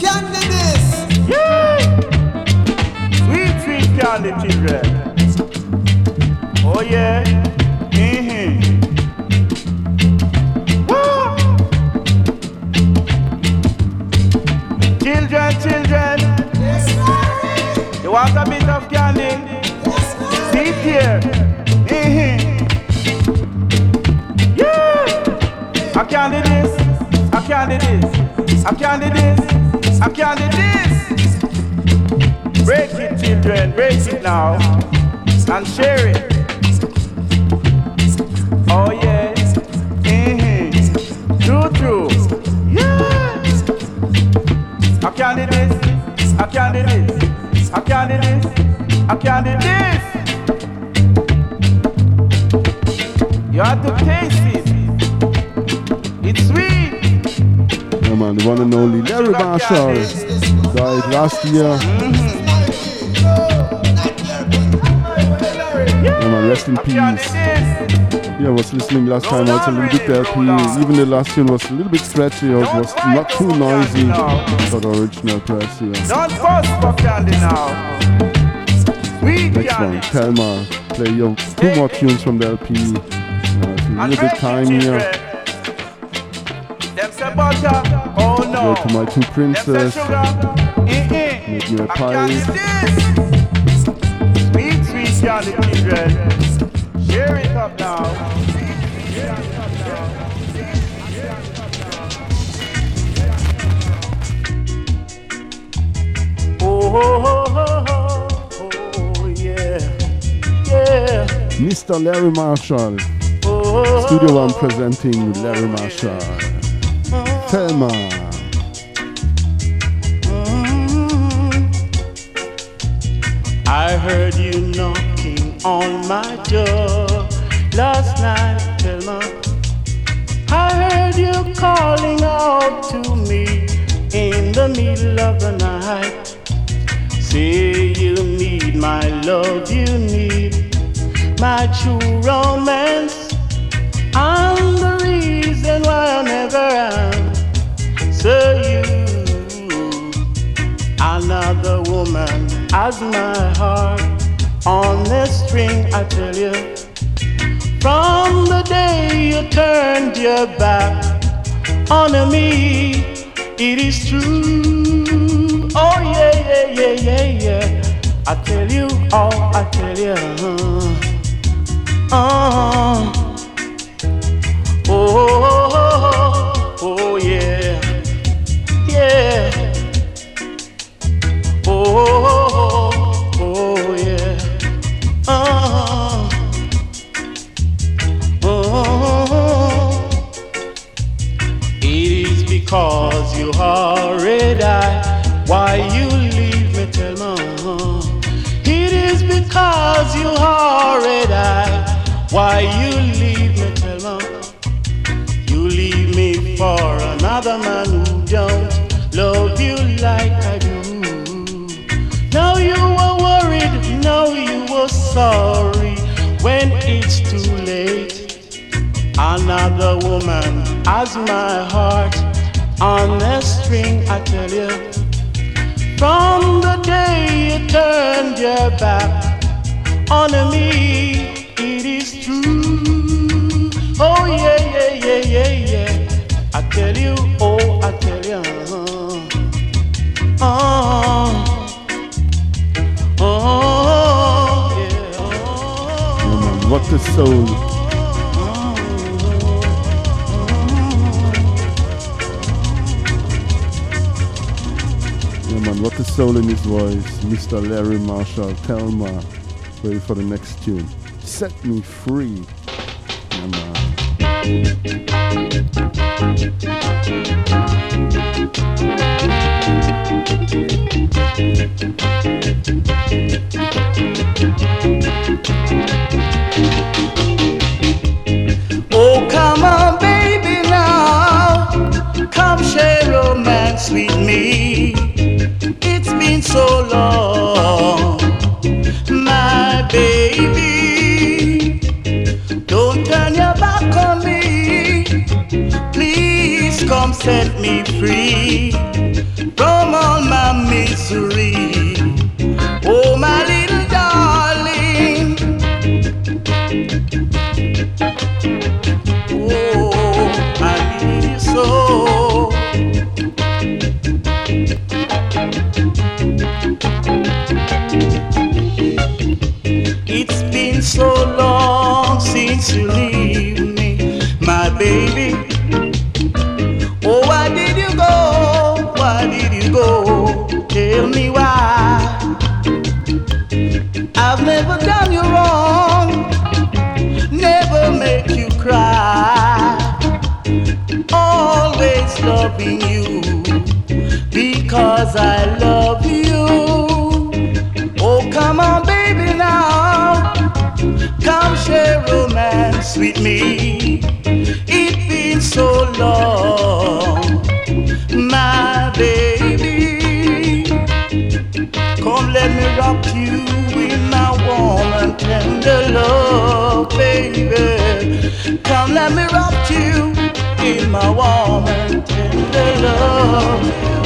Candy this. Yeah. Sweet, sweet candy children. Oh yeah. now and share it. Oh yeah, mm-hmm. true, true. Yes. I can do this. I can do this. I can do this. I can do this. You have to taste it. It's sweet. Yeah, man, the one and only Larry Marshall died last year. Mm-hmm. rest in peace. Yeah, I was listening last time, I was a little bit dirty. Even the last tune was a little bit scratchy, It was not too noisy. But original press, yeah. Next one, Thelma. Play your two more tunes from the LP. Uh, a little bit time here. Go to my two princes. Make me a pie can't this. Sweet, sweet candy children. Share it up now. Share it up now. Oh, oh, yeah, yeah. Mr. Larry Marshall. Oh, Studio One presenting Larry Marshall. Thelma. I heard you on my door last night, Thelma. I heard you calling out to me in the middle of the night. Say you need my love, you need my true romance. I'm the reason why I never am. So you Another woman has my heart on the string, I tell you. From the day you turned your back on me, it is true. Oh, yeah, yeah, yeah, yeah, yeah. I tell you, oh, I tell you. Uh, oh, oh, oh, oh, yeah, yeah. Oh, Because you already why you leave me, tell me. It is because you already why you leave me, tell me. You leave me for another man who don't love you like I do. Now you were worried, now you were sorry when it's too late. Another woman has my heart on a string, I tell you. From the day you turned your back on me, it is true. Oh yeah, yeah, yeah, yeah, yeah. I tell you, oh, I tell you. Uh-huh. Uh-huh. Uh-huh. Oh, oh, yeah. Oh. Yeah, man. What the soul. What the soul in his voice. Mr. Larry Marshall. Thelma. Ready for the next tune. Set me free. Oh, come on, baby, now. Come share romance with me. So long, my baby. Don't turn your back on me. Please come set me free from all my misery. With me. It's been so long, my baby. Come, let me rock you in my warm and tender love, baby. Come, let me rock you in my warm and tender love,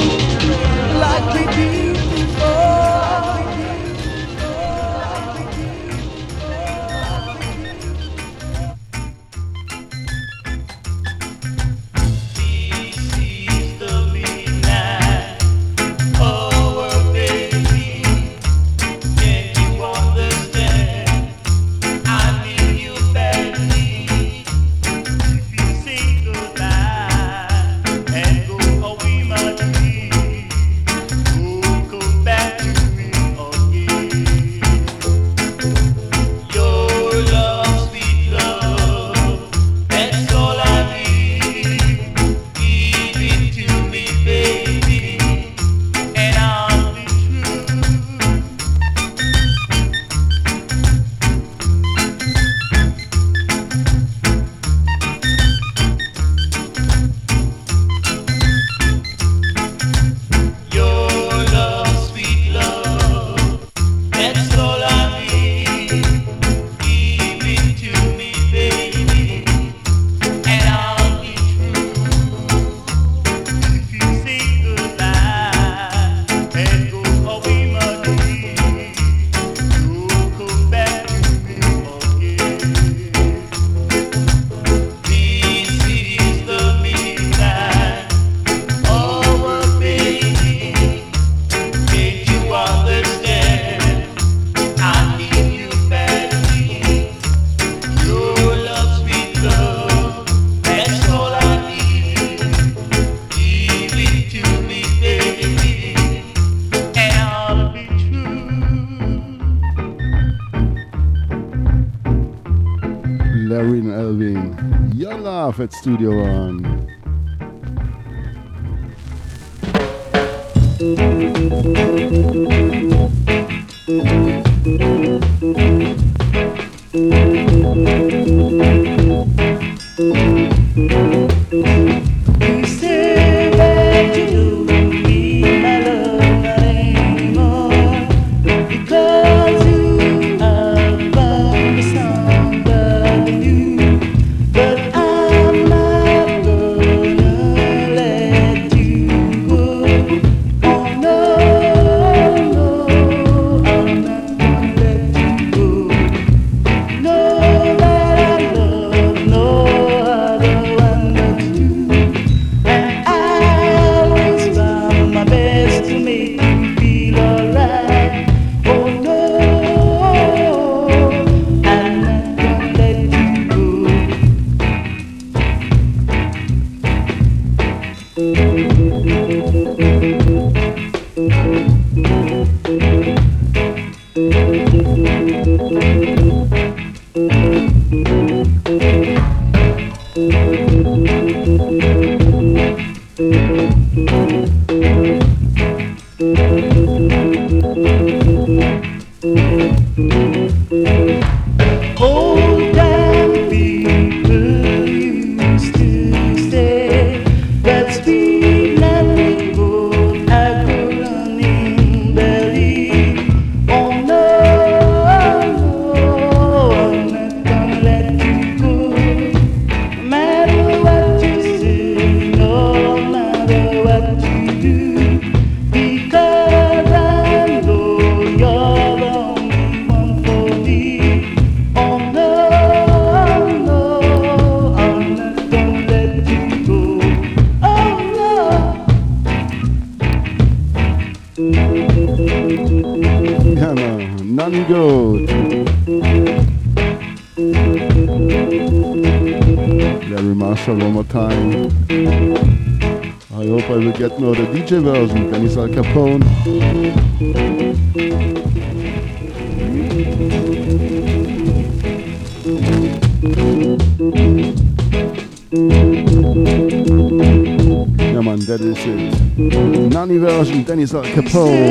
Your Love at Studio One. Dennis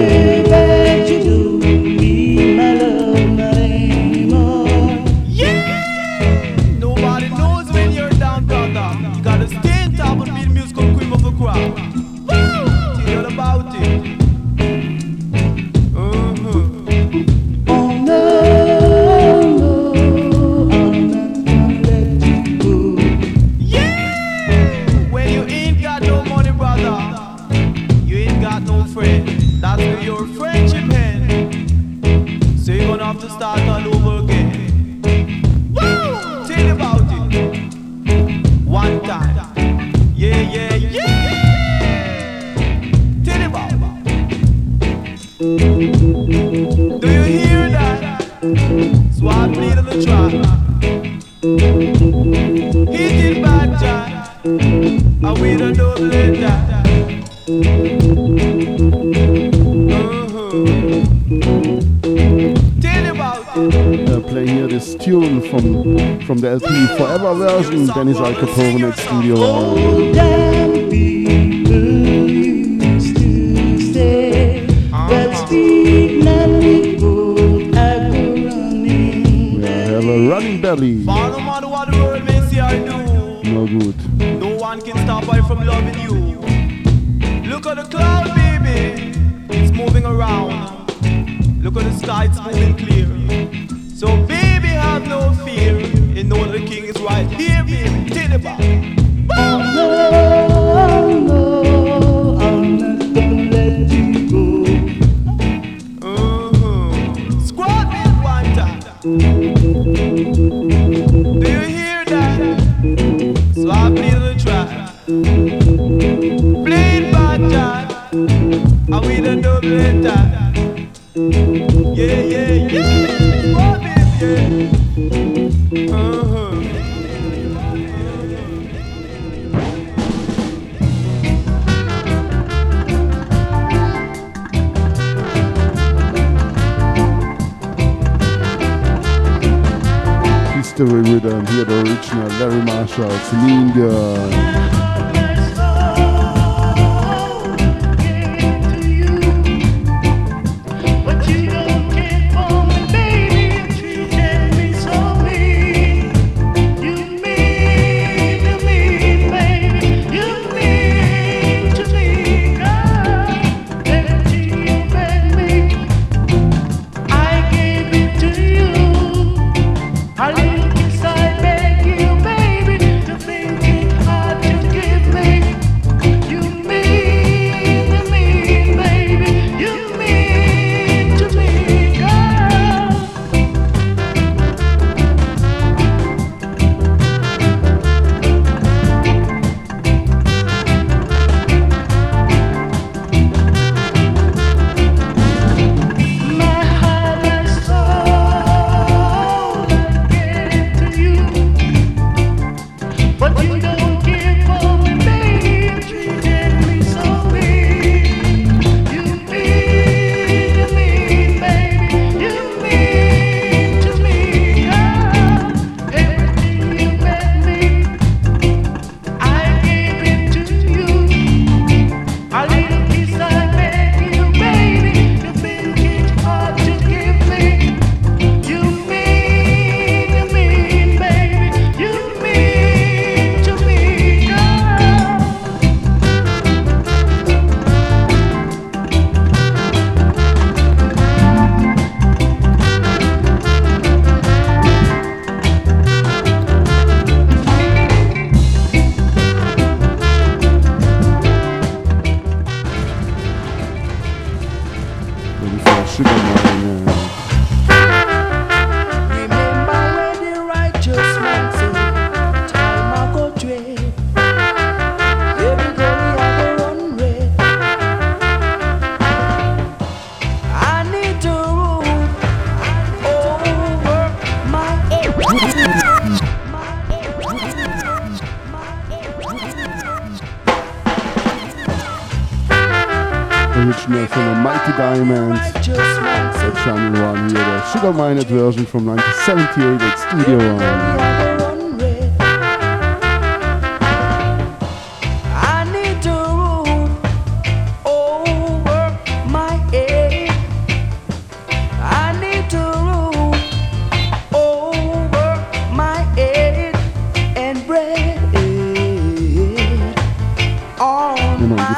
Minot version from 1978 at Studio One.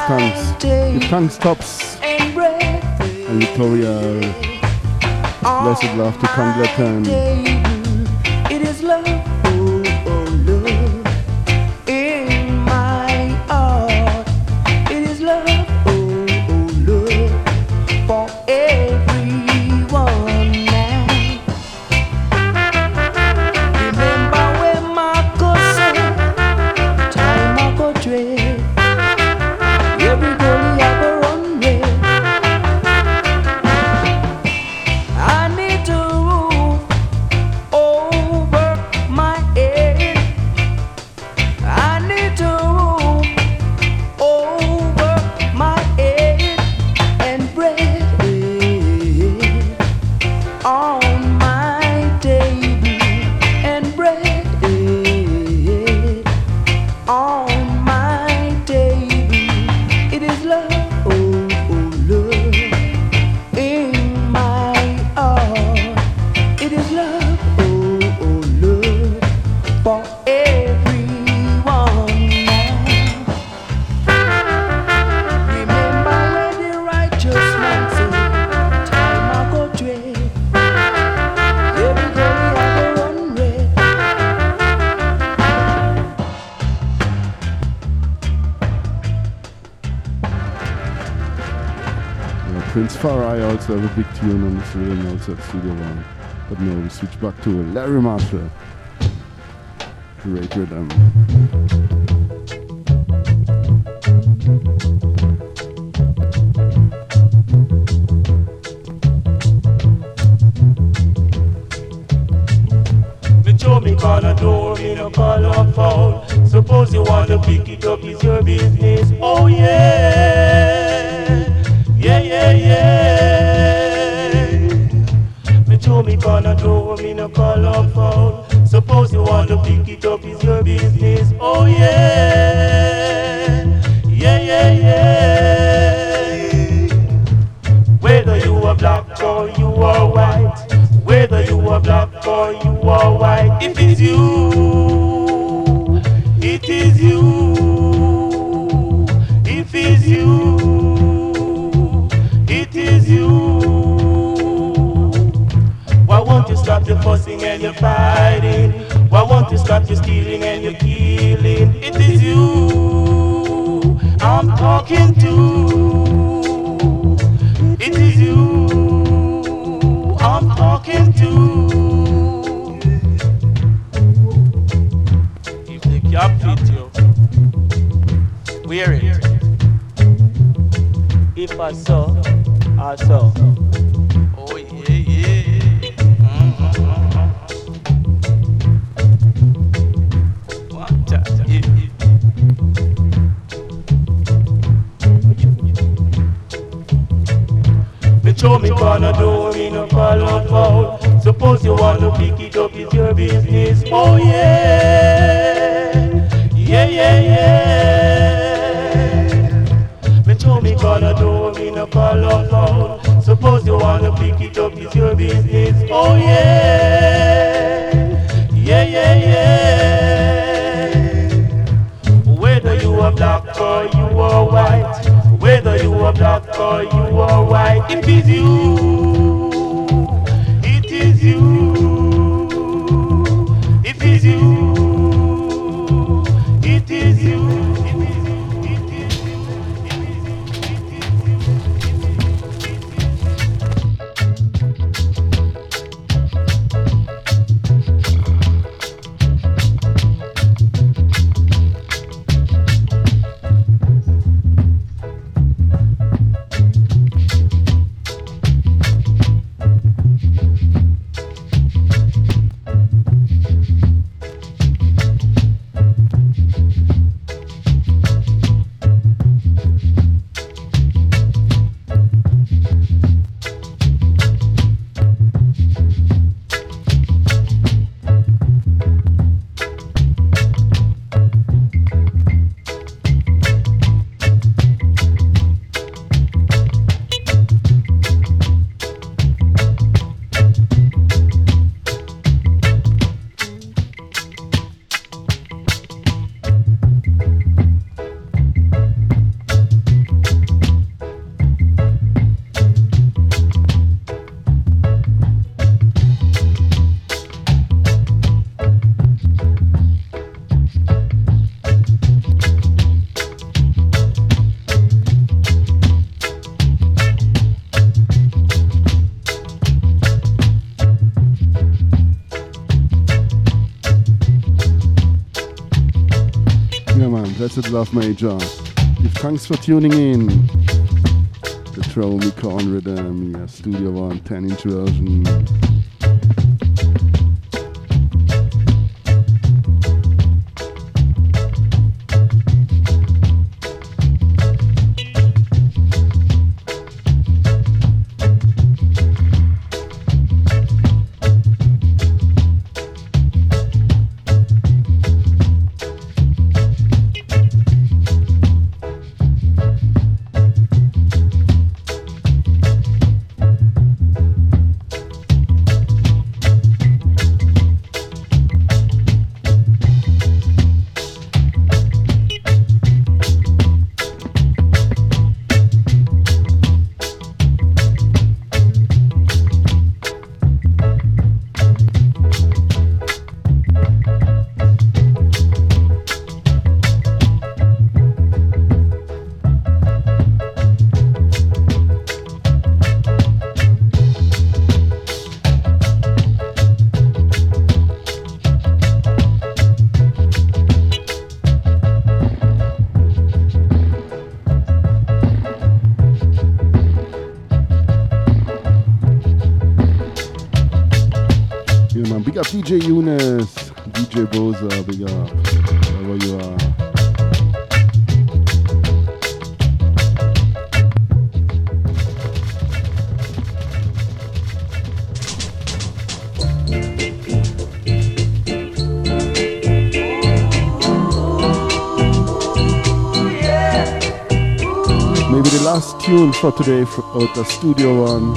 thanks, give thanks tops. and Victoria Blessed love to come back Congleton. Tune on this rhythm Studio One. But no, we switch back to Larry Marshall. Great rhythm. Suppose you want to pick it up, it's your business. Oh yeah, yeah, yeah, yeah. Me show me corner door, me no out foul. Suppose you want to pick it up, it's your business. Oh yeah, yeah, yeah, yeah. Whether you are black or you are white, whether you are black or you are white, it is you, love major. Give thanks for tuning in. The Throw Me Corn Rhythm, yeah, Studio One 10 inch version. For today for, out the studio one.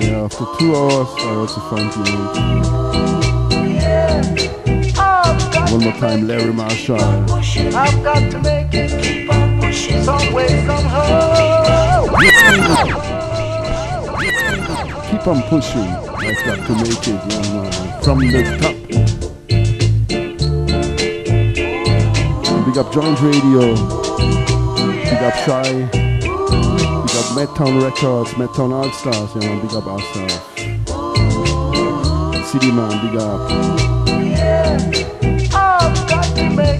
Yeah, after two hours, I also found you. One more time, Larry Marshall. I've got to make it keep on pushing some way, somehow. Keep on pushing. I've got to make it, yeah. From the top. Big up Joint Radio. Big up Shy. Big up Medtown Records, Medtown All Stars, yeah, man. Big up ourselves. City Man, big up. I've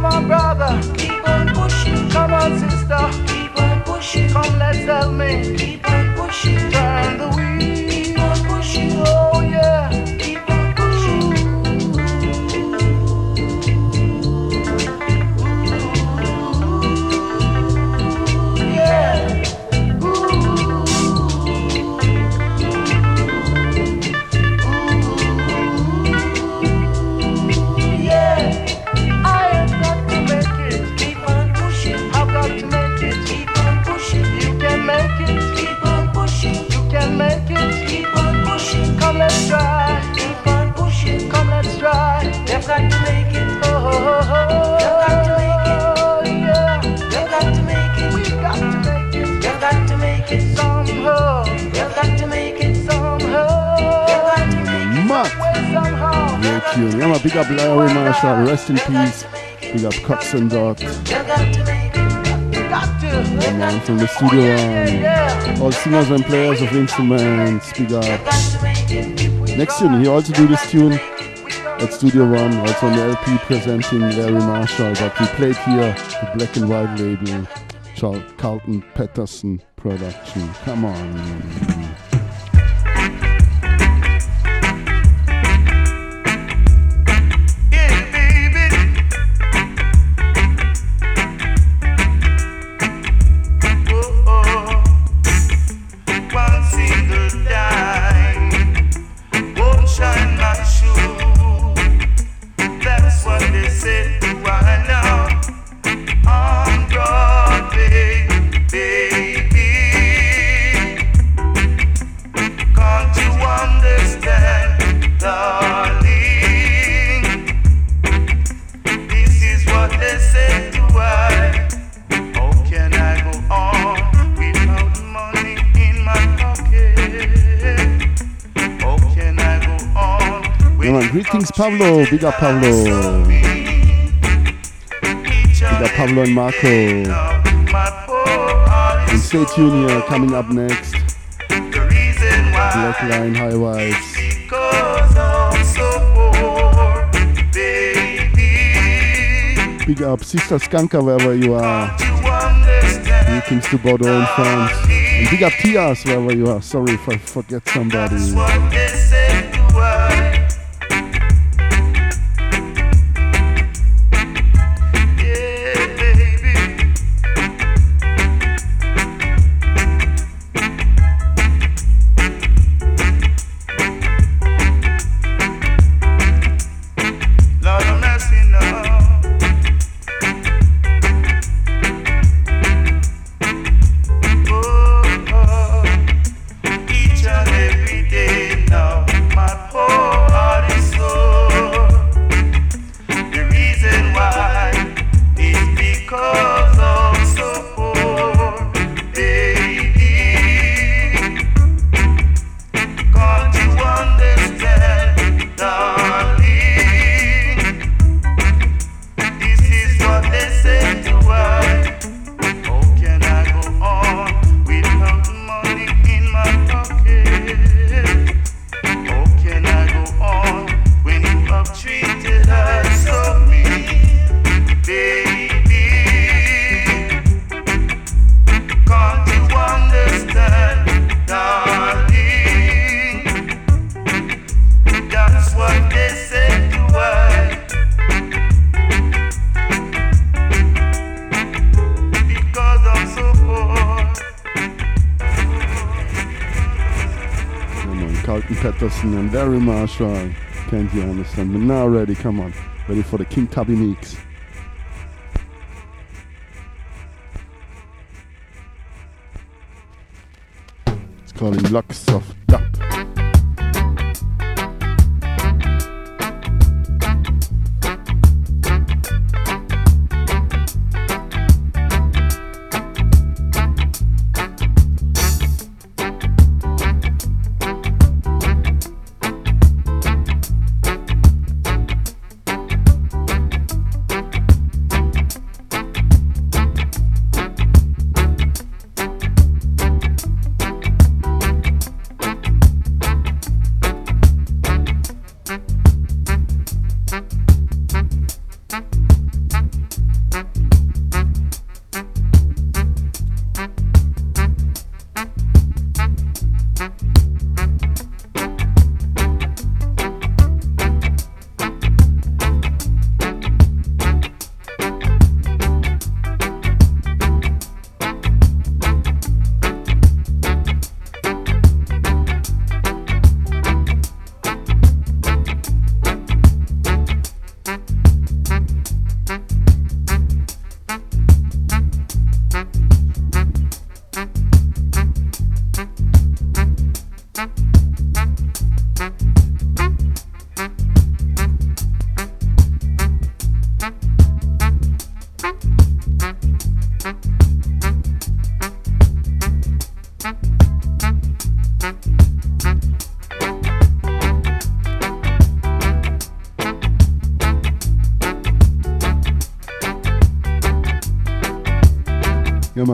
Come on, brother. Keep on pushing. Come on, sister. Come, let's help me. Tune. Yeah, man. Big up Larry Marshall. Rest in peace. Big up Cox and Dot. Yeah, man. From the studio on. All singers and players of instruments. Big up. Next tune, he also do this tune at Studio One, also on the LP presenting Larry Marshall, but we played here the black and white label, Charles Carlton Patterson production. Come on. Pablo. Big up, Pablo. Big up, Pablo and Marco. And stay tuned here. Coming up next, Black High baby. Big up, Sister Skanka, wherever you are. Greetings to Bordeaux and France. And big up Tias, wherever you are. Sorry if I forget somebody. And Larry Marshall. Uh, can't you understand? But now ready, come on. Ready for the King Tubby mix. It's called Lux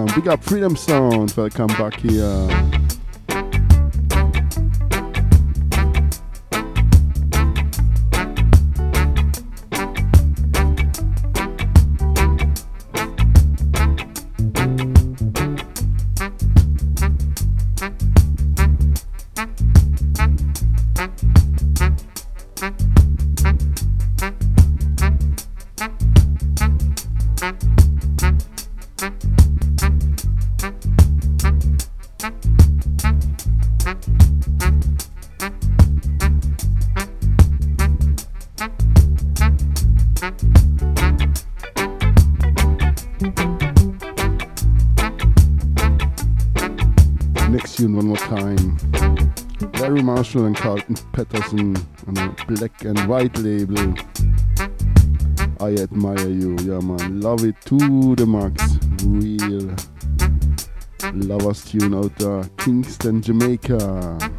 big up Freedom Sound. Welcome back here. Kingston, Jamaica.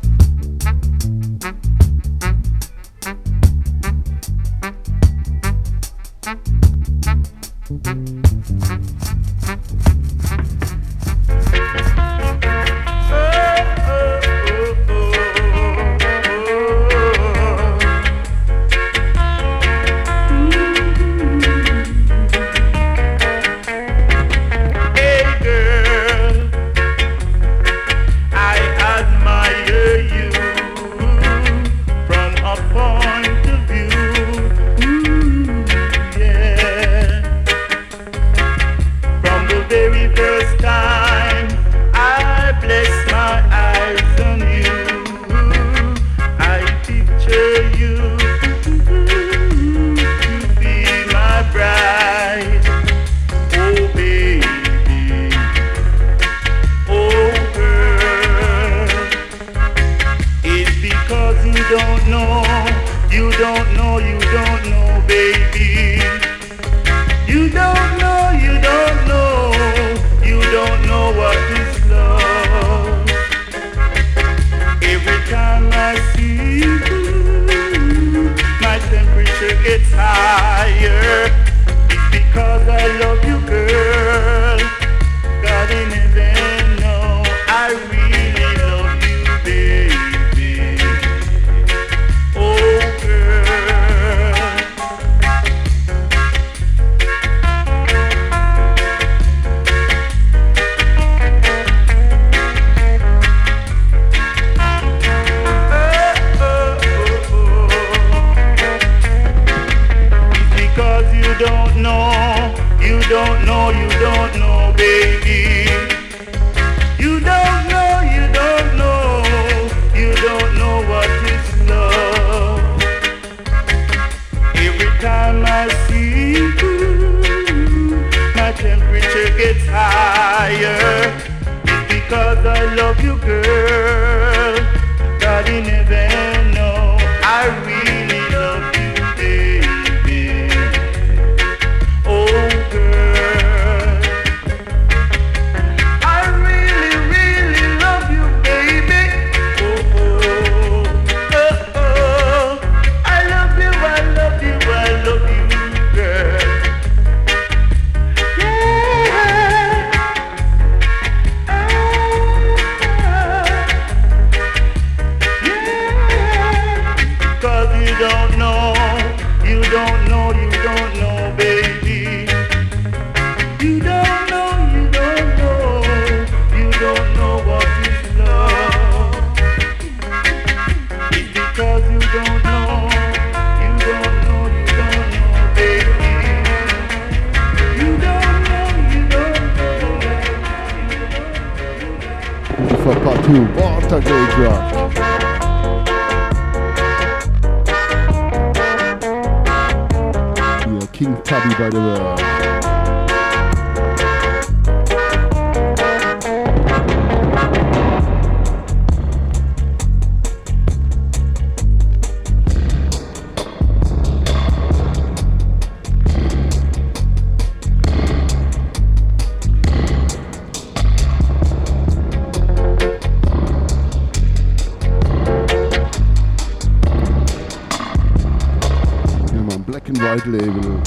White Label.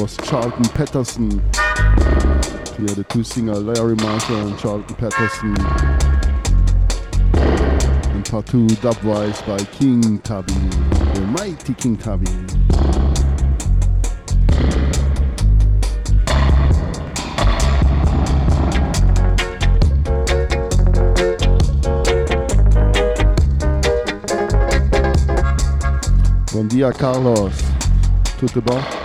Was Carlton Patterson. Yeah, the two singer Larry Marshall and Carlton Patterson. And part two, Dubwise by King Tubby, the mighty King Tubby. Bom dia, Carlos. Tudo bom? Yeah,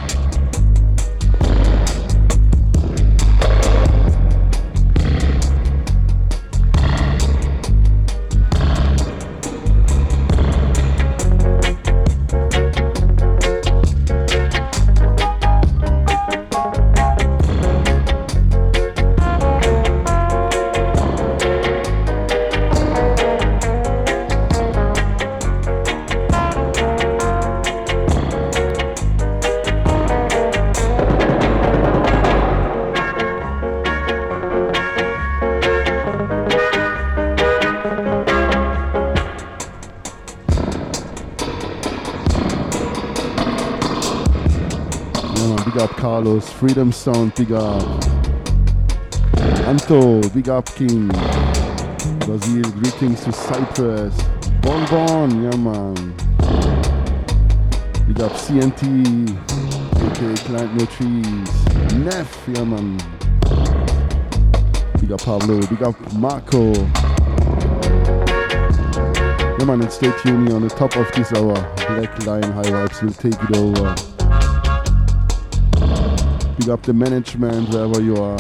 Carlos, Freedom Sound, big up. Anto, big up King. Brazil, greetings to Cyprus. Bon Bon, yeah man. Big up CNT, aka Plant No Trees. Neff, yeah man. Big up Pablo, big up Marco. Yeah man, and stay tuned on the top of this hour. Black Lion High Vibes will take it over. Big up the management wherever you are.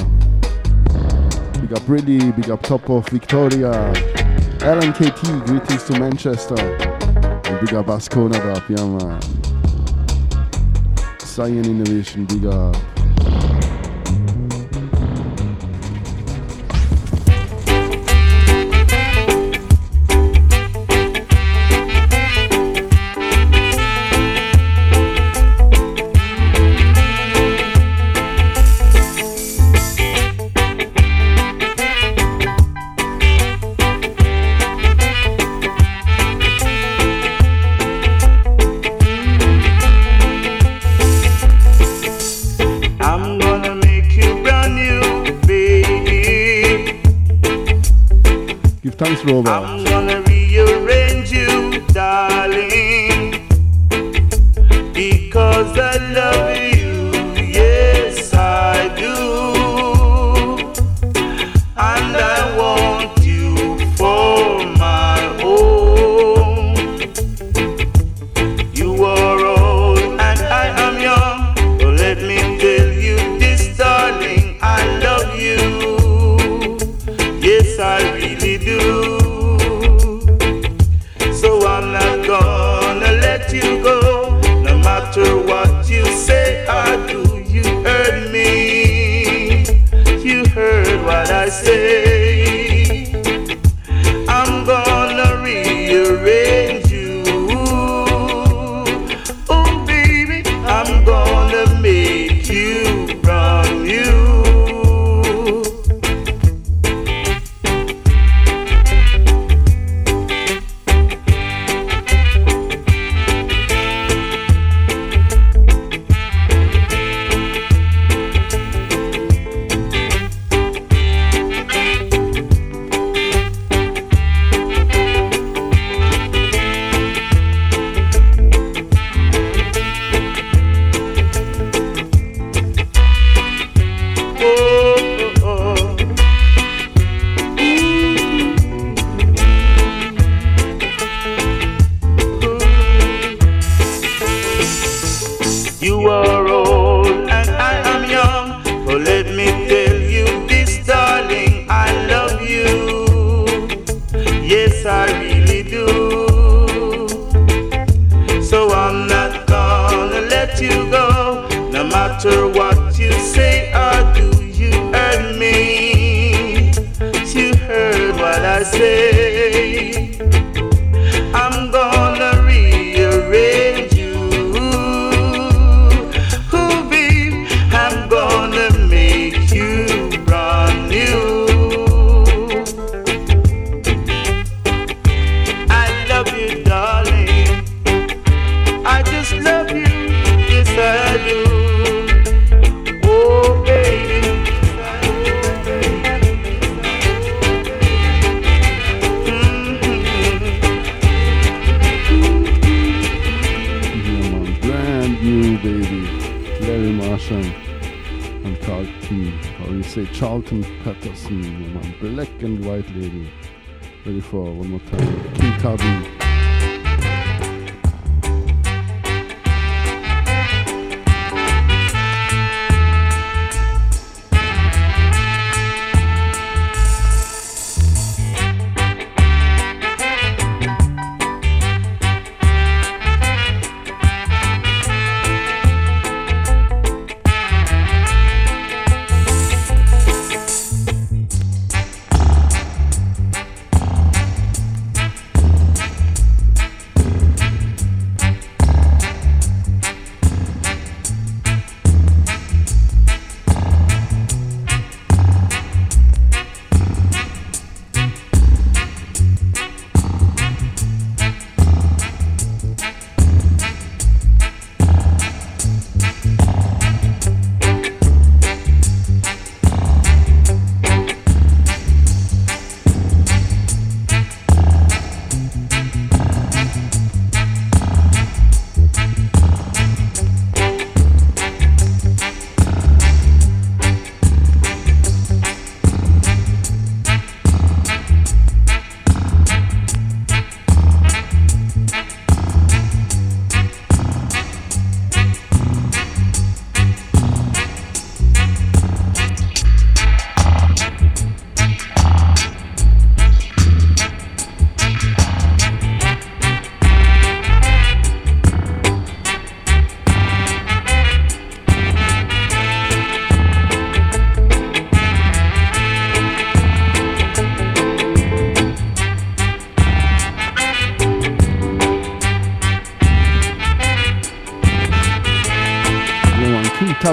Big up Ridley, big up Top of Victoria. Alan KT, greetings to Manchester. And big up Ascona up, yeah man. Cyan Innovation, big up.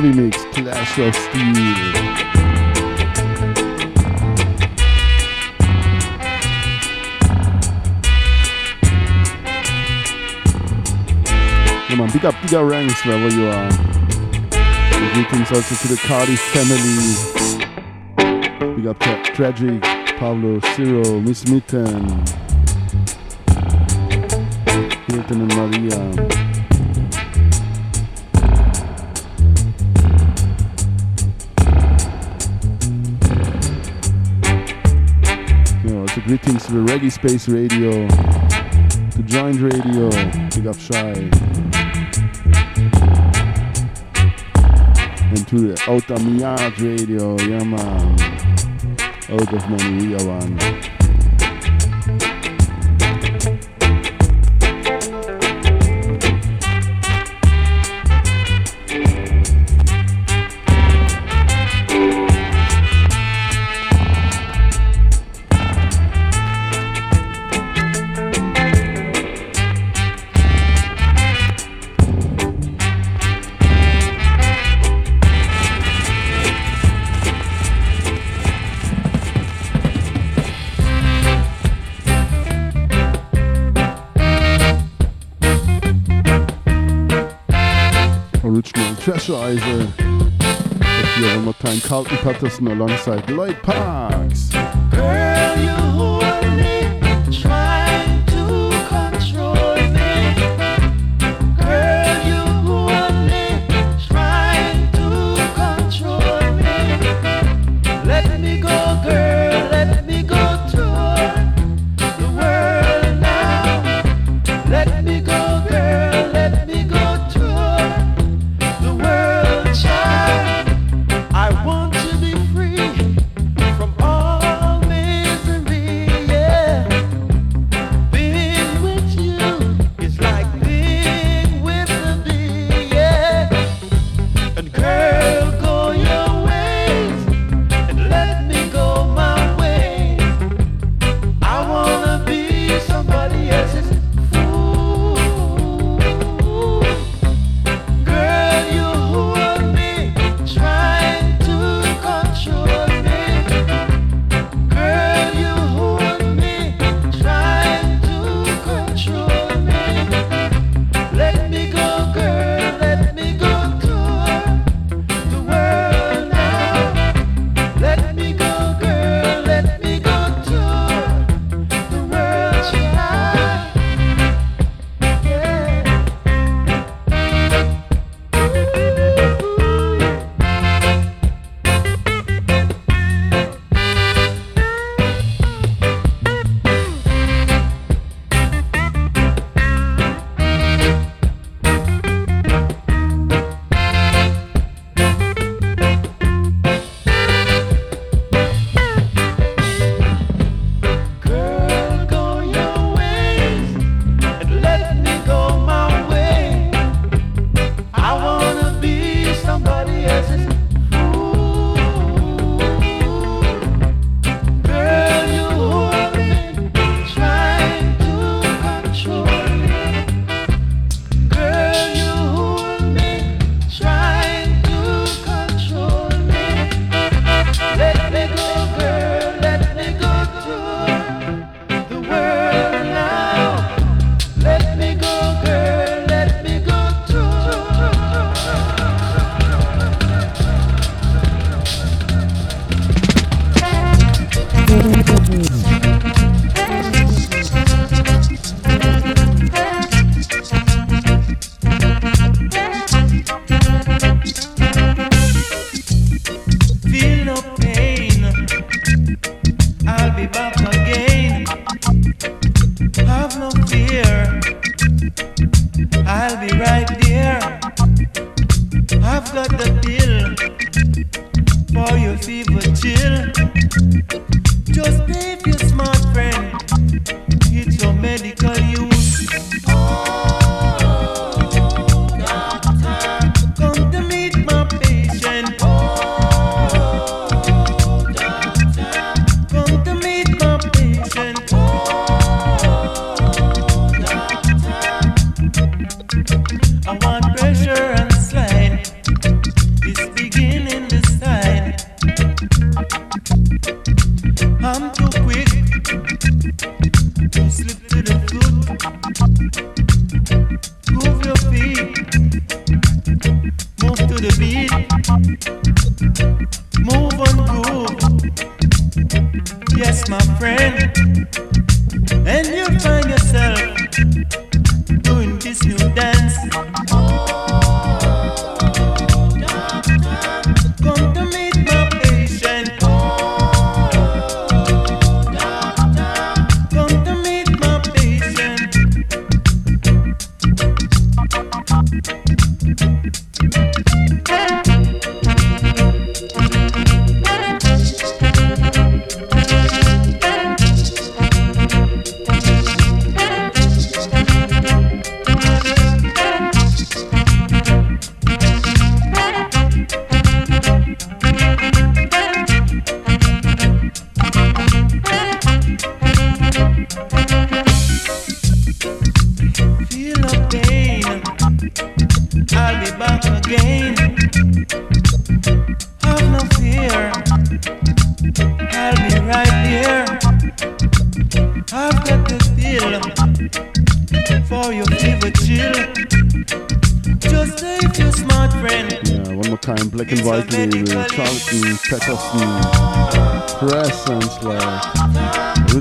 Tsunami Mix, Clash of Steel. Come on, big up, bigger ranks wherever you are. And greetings also to the Cardi family. Big up tra- Tragic, Pablo, Ciro, Miss Mitten, Hilton and Maria. to the Reggae Space Radio, to Joint Radio, Big Up Shy, and to the Outta Mi Yard Radio, Yama, yeah man, out of one. Carlton Patterson alongside Lloyd Park.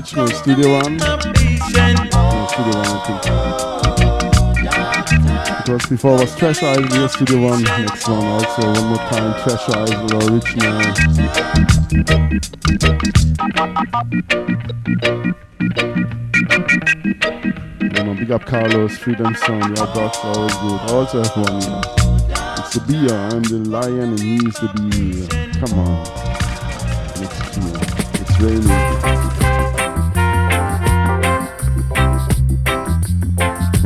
Like original Studio One. No, Studio One, I think. Because before was Treasure Isle, here Studio One. Next one also one more time, Treasure Isle, original. Yeah, man, big up Carlos, Freedom Sound, your box always good. I also have one. It's the beer, I'm the lion and he's the bee. Come on. It's raining.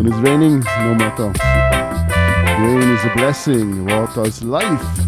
When it's raining, no matter. Rain is a blessing, water is life.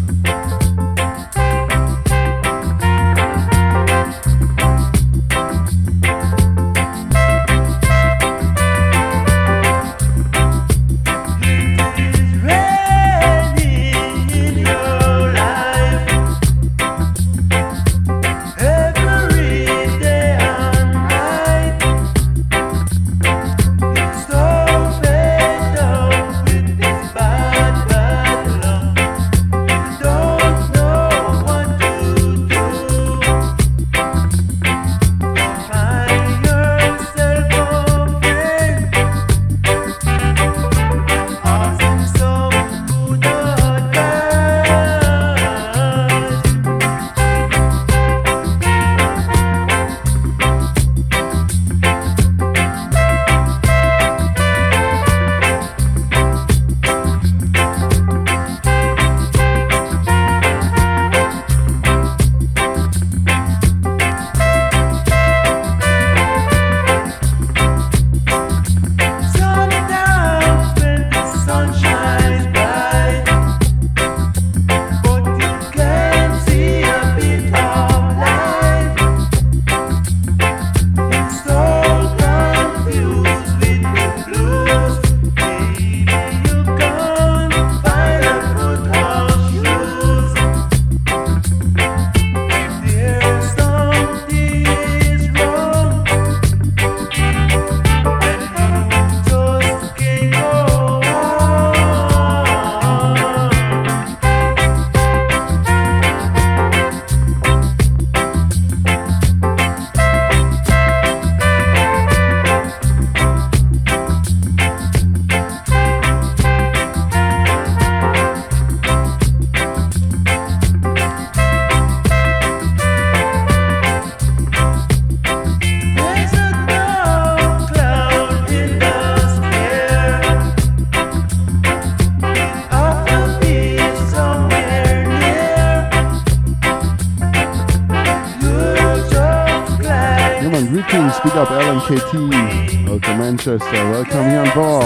Kitties of the Manchester. Welcome you on board.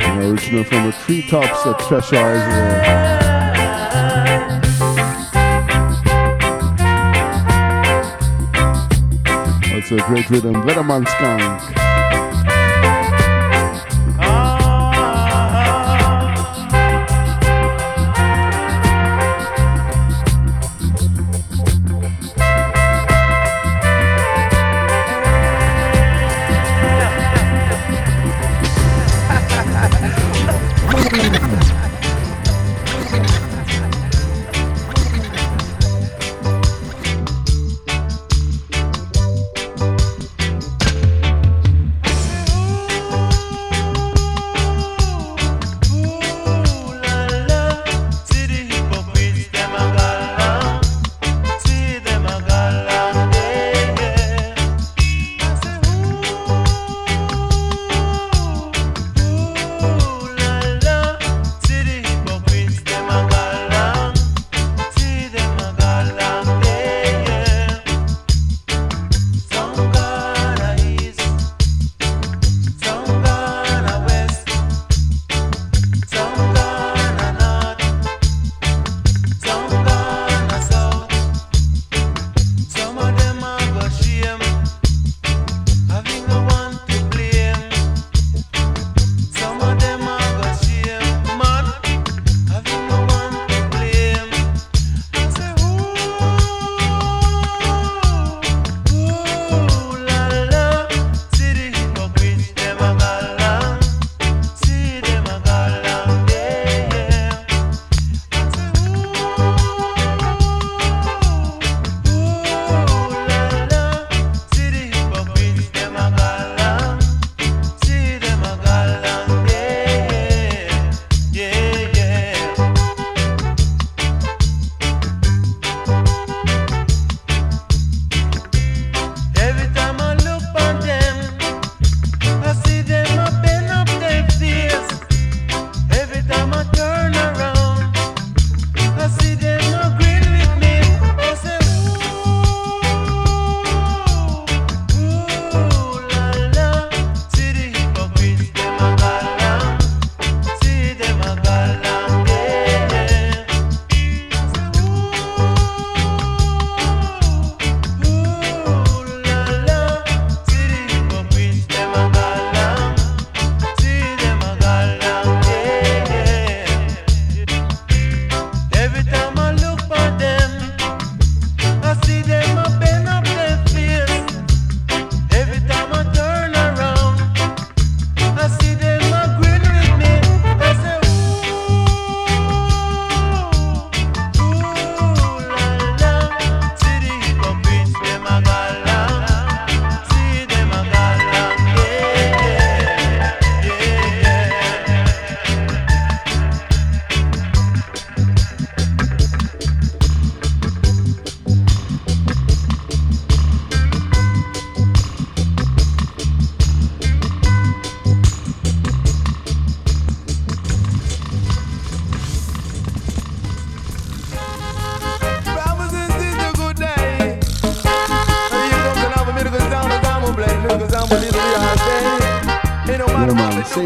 An original from the treetops at Cheshire Island. Also a great rhythm, Letterman Skunk.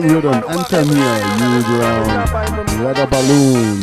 King Rhythm, Anthony, you ground, Leather Balloon.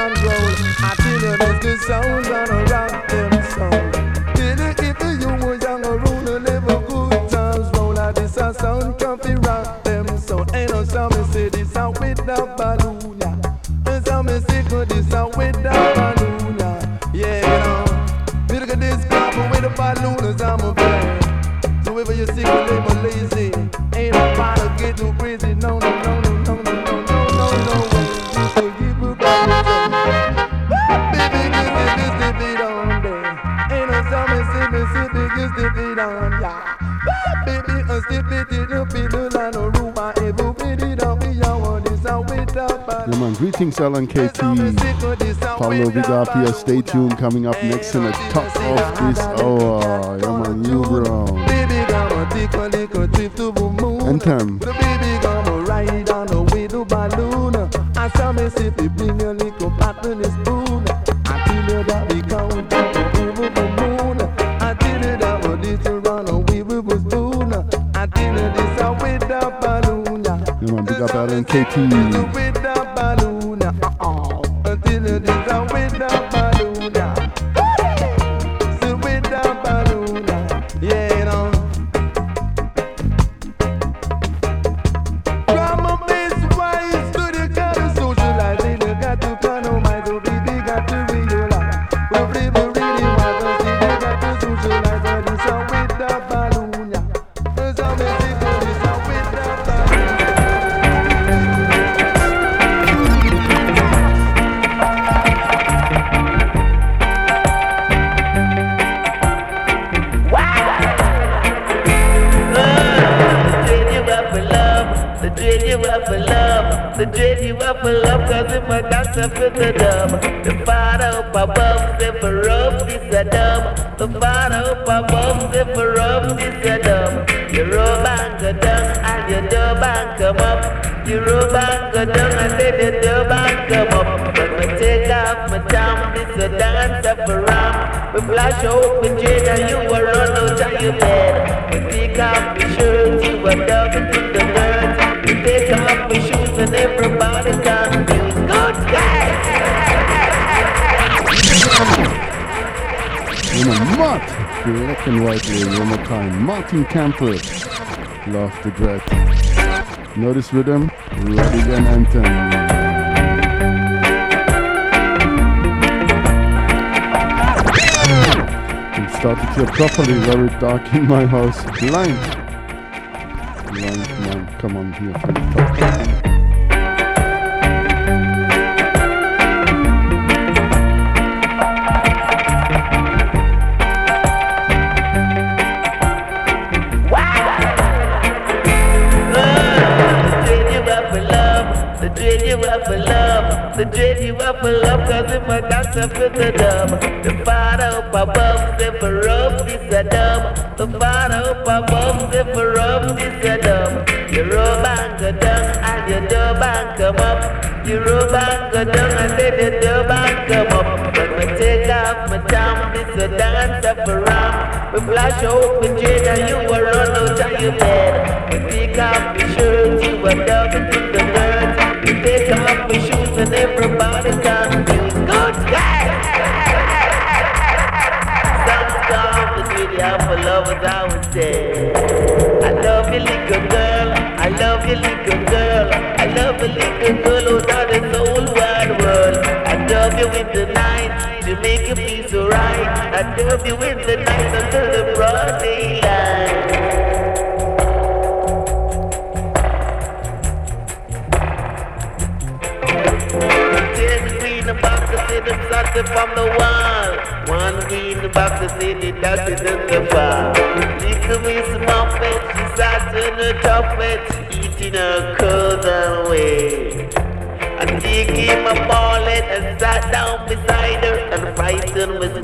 drum roll. I feel it as the sounds on a rock. Yeah, man. Greetings, Alan KT. Pablo, big. Stay tuned. Coming up next in the top of this hour. Yeah, man. New Brown. And time. I saw me see the and KT. off the breath. Notice rhythm, Radigan Anthem. started here properly, very dark in my house. Blind. Blind man, come on here.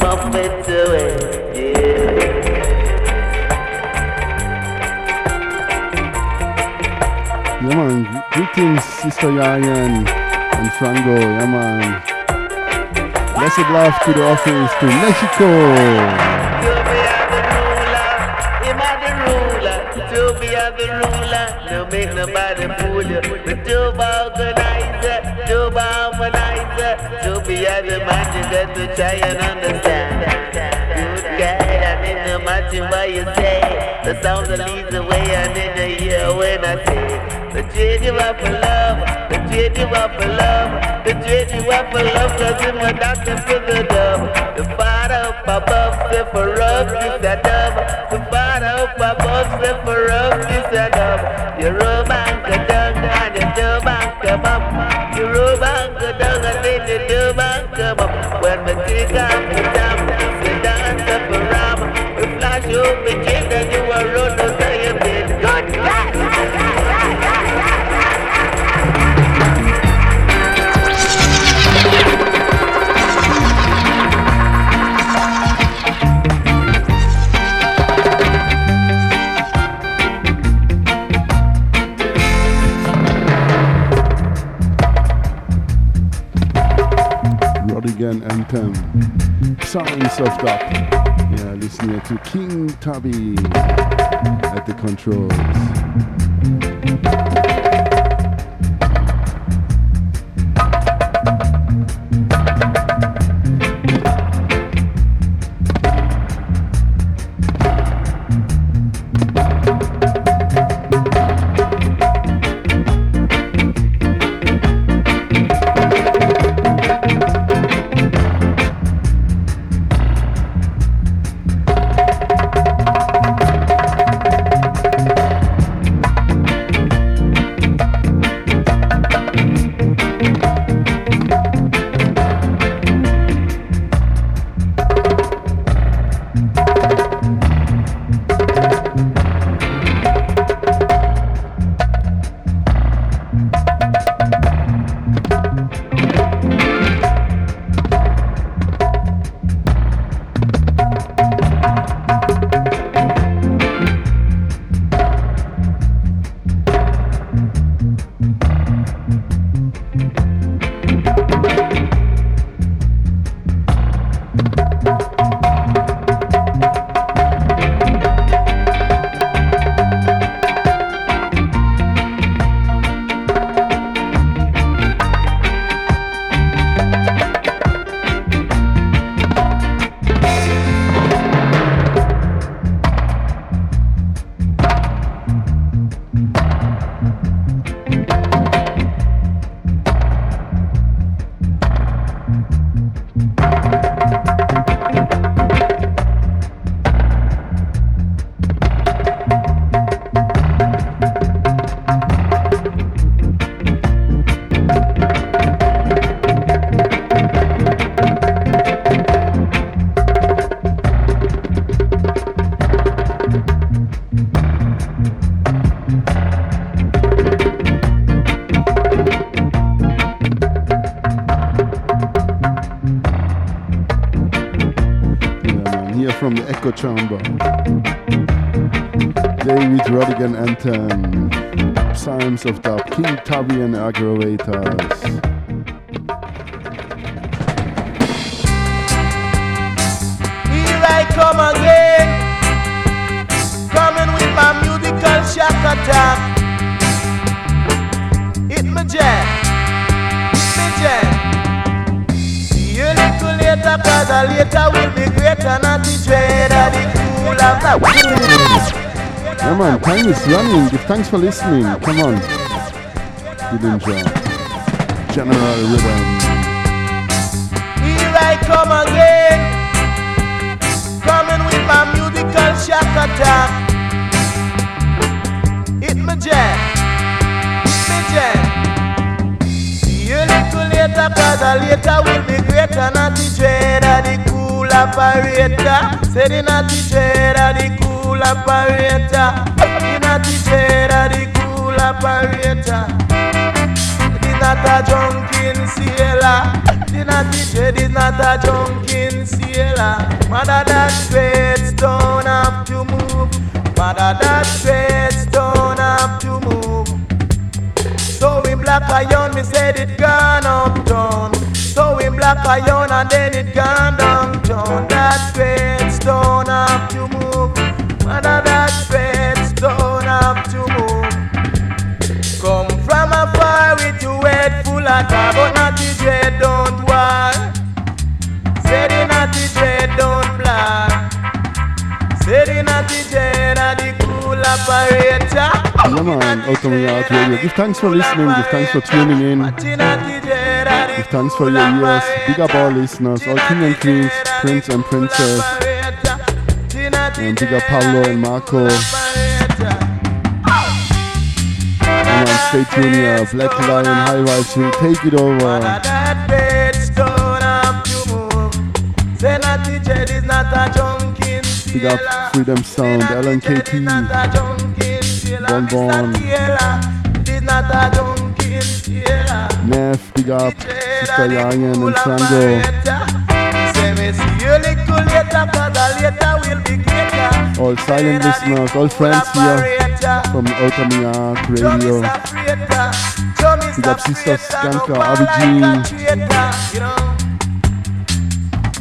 With Muppet away. Yeah. Yeah, man. Greetings, Sister Yayan and Frango. Yeah, man. Blessed love to the office to Mexico. Got to try and understand. Good guy, I mean no matter what you say. The sound that leads the way I need to hear when I say. The trade you up for love, the trade you up for love, the trade you up for love, cause him a doctor for the dove. The father up above, say for us, this a dove. The father up above, say for us, this Sounds of that. Yeah, listening to King Tubby at the controls. For listening. Come on. Dillinger. General Rhythm. Here I come again, coming with my musical shock attack. Hit me jam, hit me jam. See you little later, cause a later will be greater, not the dread of the cool operator. Say the not the dread of the cool operator. The not the cool operator. The is not a drunken sailor. The naughty dread is not a drunken sailor. Mother that have to move. Mother that don't have to move. So in black iron, me said it gone uptown. So in black iron and then it gone downtown. That don't have to move. Mother that to move. Come from afar with your head full of tar, but not the dread don't war. Say the naughty dread don't black. Say the naughty dread are the cool operator. Yeah, man, Outta Mi Yard Radio. Give thanks for listening. Give thanks for tuning in. Give thanks for your ears. Big up all listeners, all king and queens, prince and princess. And big up Pablo and Marco. Stay tuned here. Black Lion High Vibes will take it over. That faith don't have to move. Say naughty dread is not a junkie. Big up Freedom Sound, LNKT, Bon Bon, It is not a junkie. Neff, big up Sister Yanyan and Frango. Say me see you little later, cause a later will be greater. All silent listeners, all friends here from Automy Radio. Big up Sister Skanka, Abiji,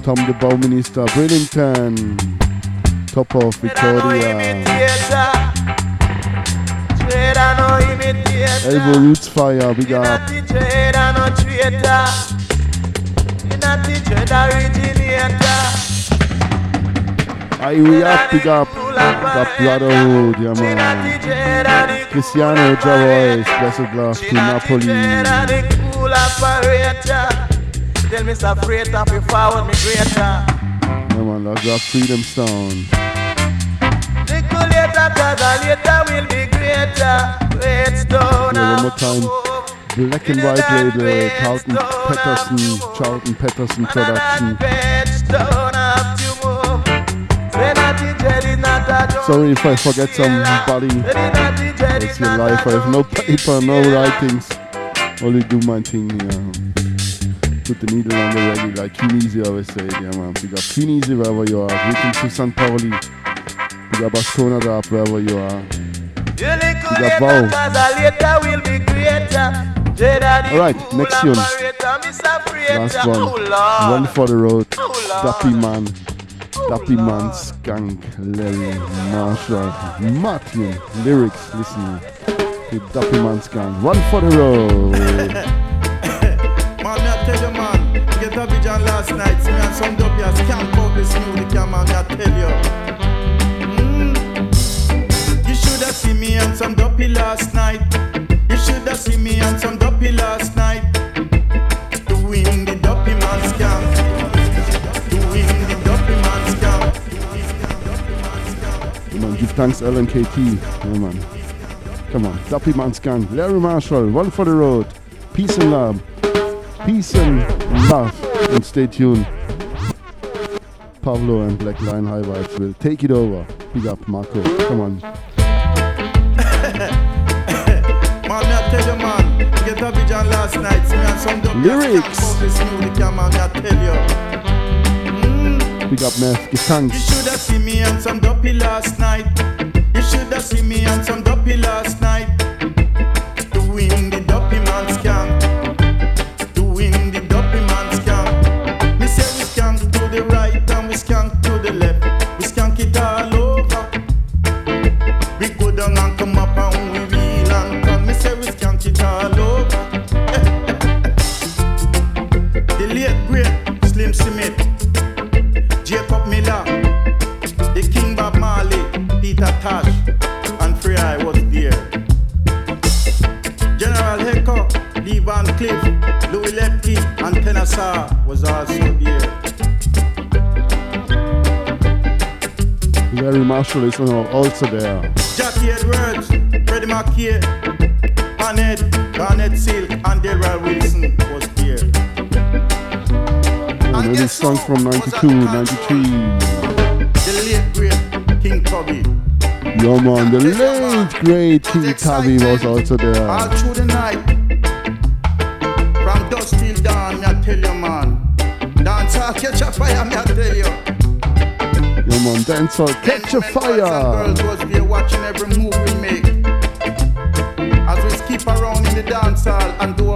Tom the Bauminister, Bridlington, top of Victoria. Elbow Roots Fire, big up. I we up, big up, yeah man. Cristiano Javois, blessed love to Napoli. Yeah man, that's that Freedom Sound. Little later, cause a later one more time. Black and white label, Carlton Patterson, Charlton Patterson production. Sorry if I forget somebody. It's your life. I have no paper, no writings. Only do my thing here. Put the needle on the reggae like Kinesi always said. Yeah, man. Big up Kinesi wherever you are. Greetings to St. Pauli. Big up Ascona Dap wherever you are. Big up. Jada Alright, next tune. Last one. One for the road. Dappy Man. Dappy Man Skunk. Larry Marshall. Martin. Lyrics. Listen. To Dappy Man Skunk. One for the road. Man, I tell you, man, get a vision last night. Me and some doppies can't out this music, man, I tell you. Mm. You should have seen me and some dopey last night. You should have seen me and some dopey last night. Thanks LNKT. Yeah, man. Come on. Dappy Man Skunk. Larry Marshall. One for the road. Peace and love. Peace and love. And stay tuned. Pablo and Black Lion High Vibes will take it over. Big up, Marco. Come on. Man, I tell you, man, get Big up, Neff. Give thanks. should have seen me on some dopey last night. You should have seen me on some dopey last night. And Tenasa was also there. Larry Marshall is also there. Jackie Edwards, Freddie McKay, Annette, Garnett Silk, and Delroy Wilson was there. And this song from 92, 93. The late great King Tubby. Yo, man. The late, great King Tubby was also All there. through the night, catch a fire, me I tell you. Yo man, dancehall, catch a fire. Girls was watching every move we make. As we skip around in the and do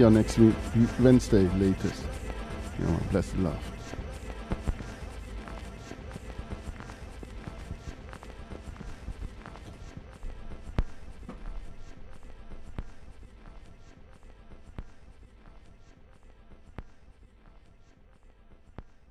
see you next week, Wednesday latest. You know, bless the love.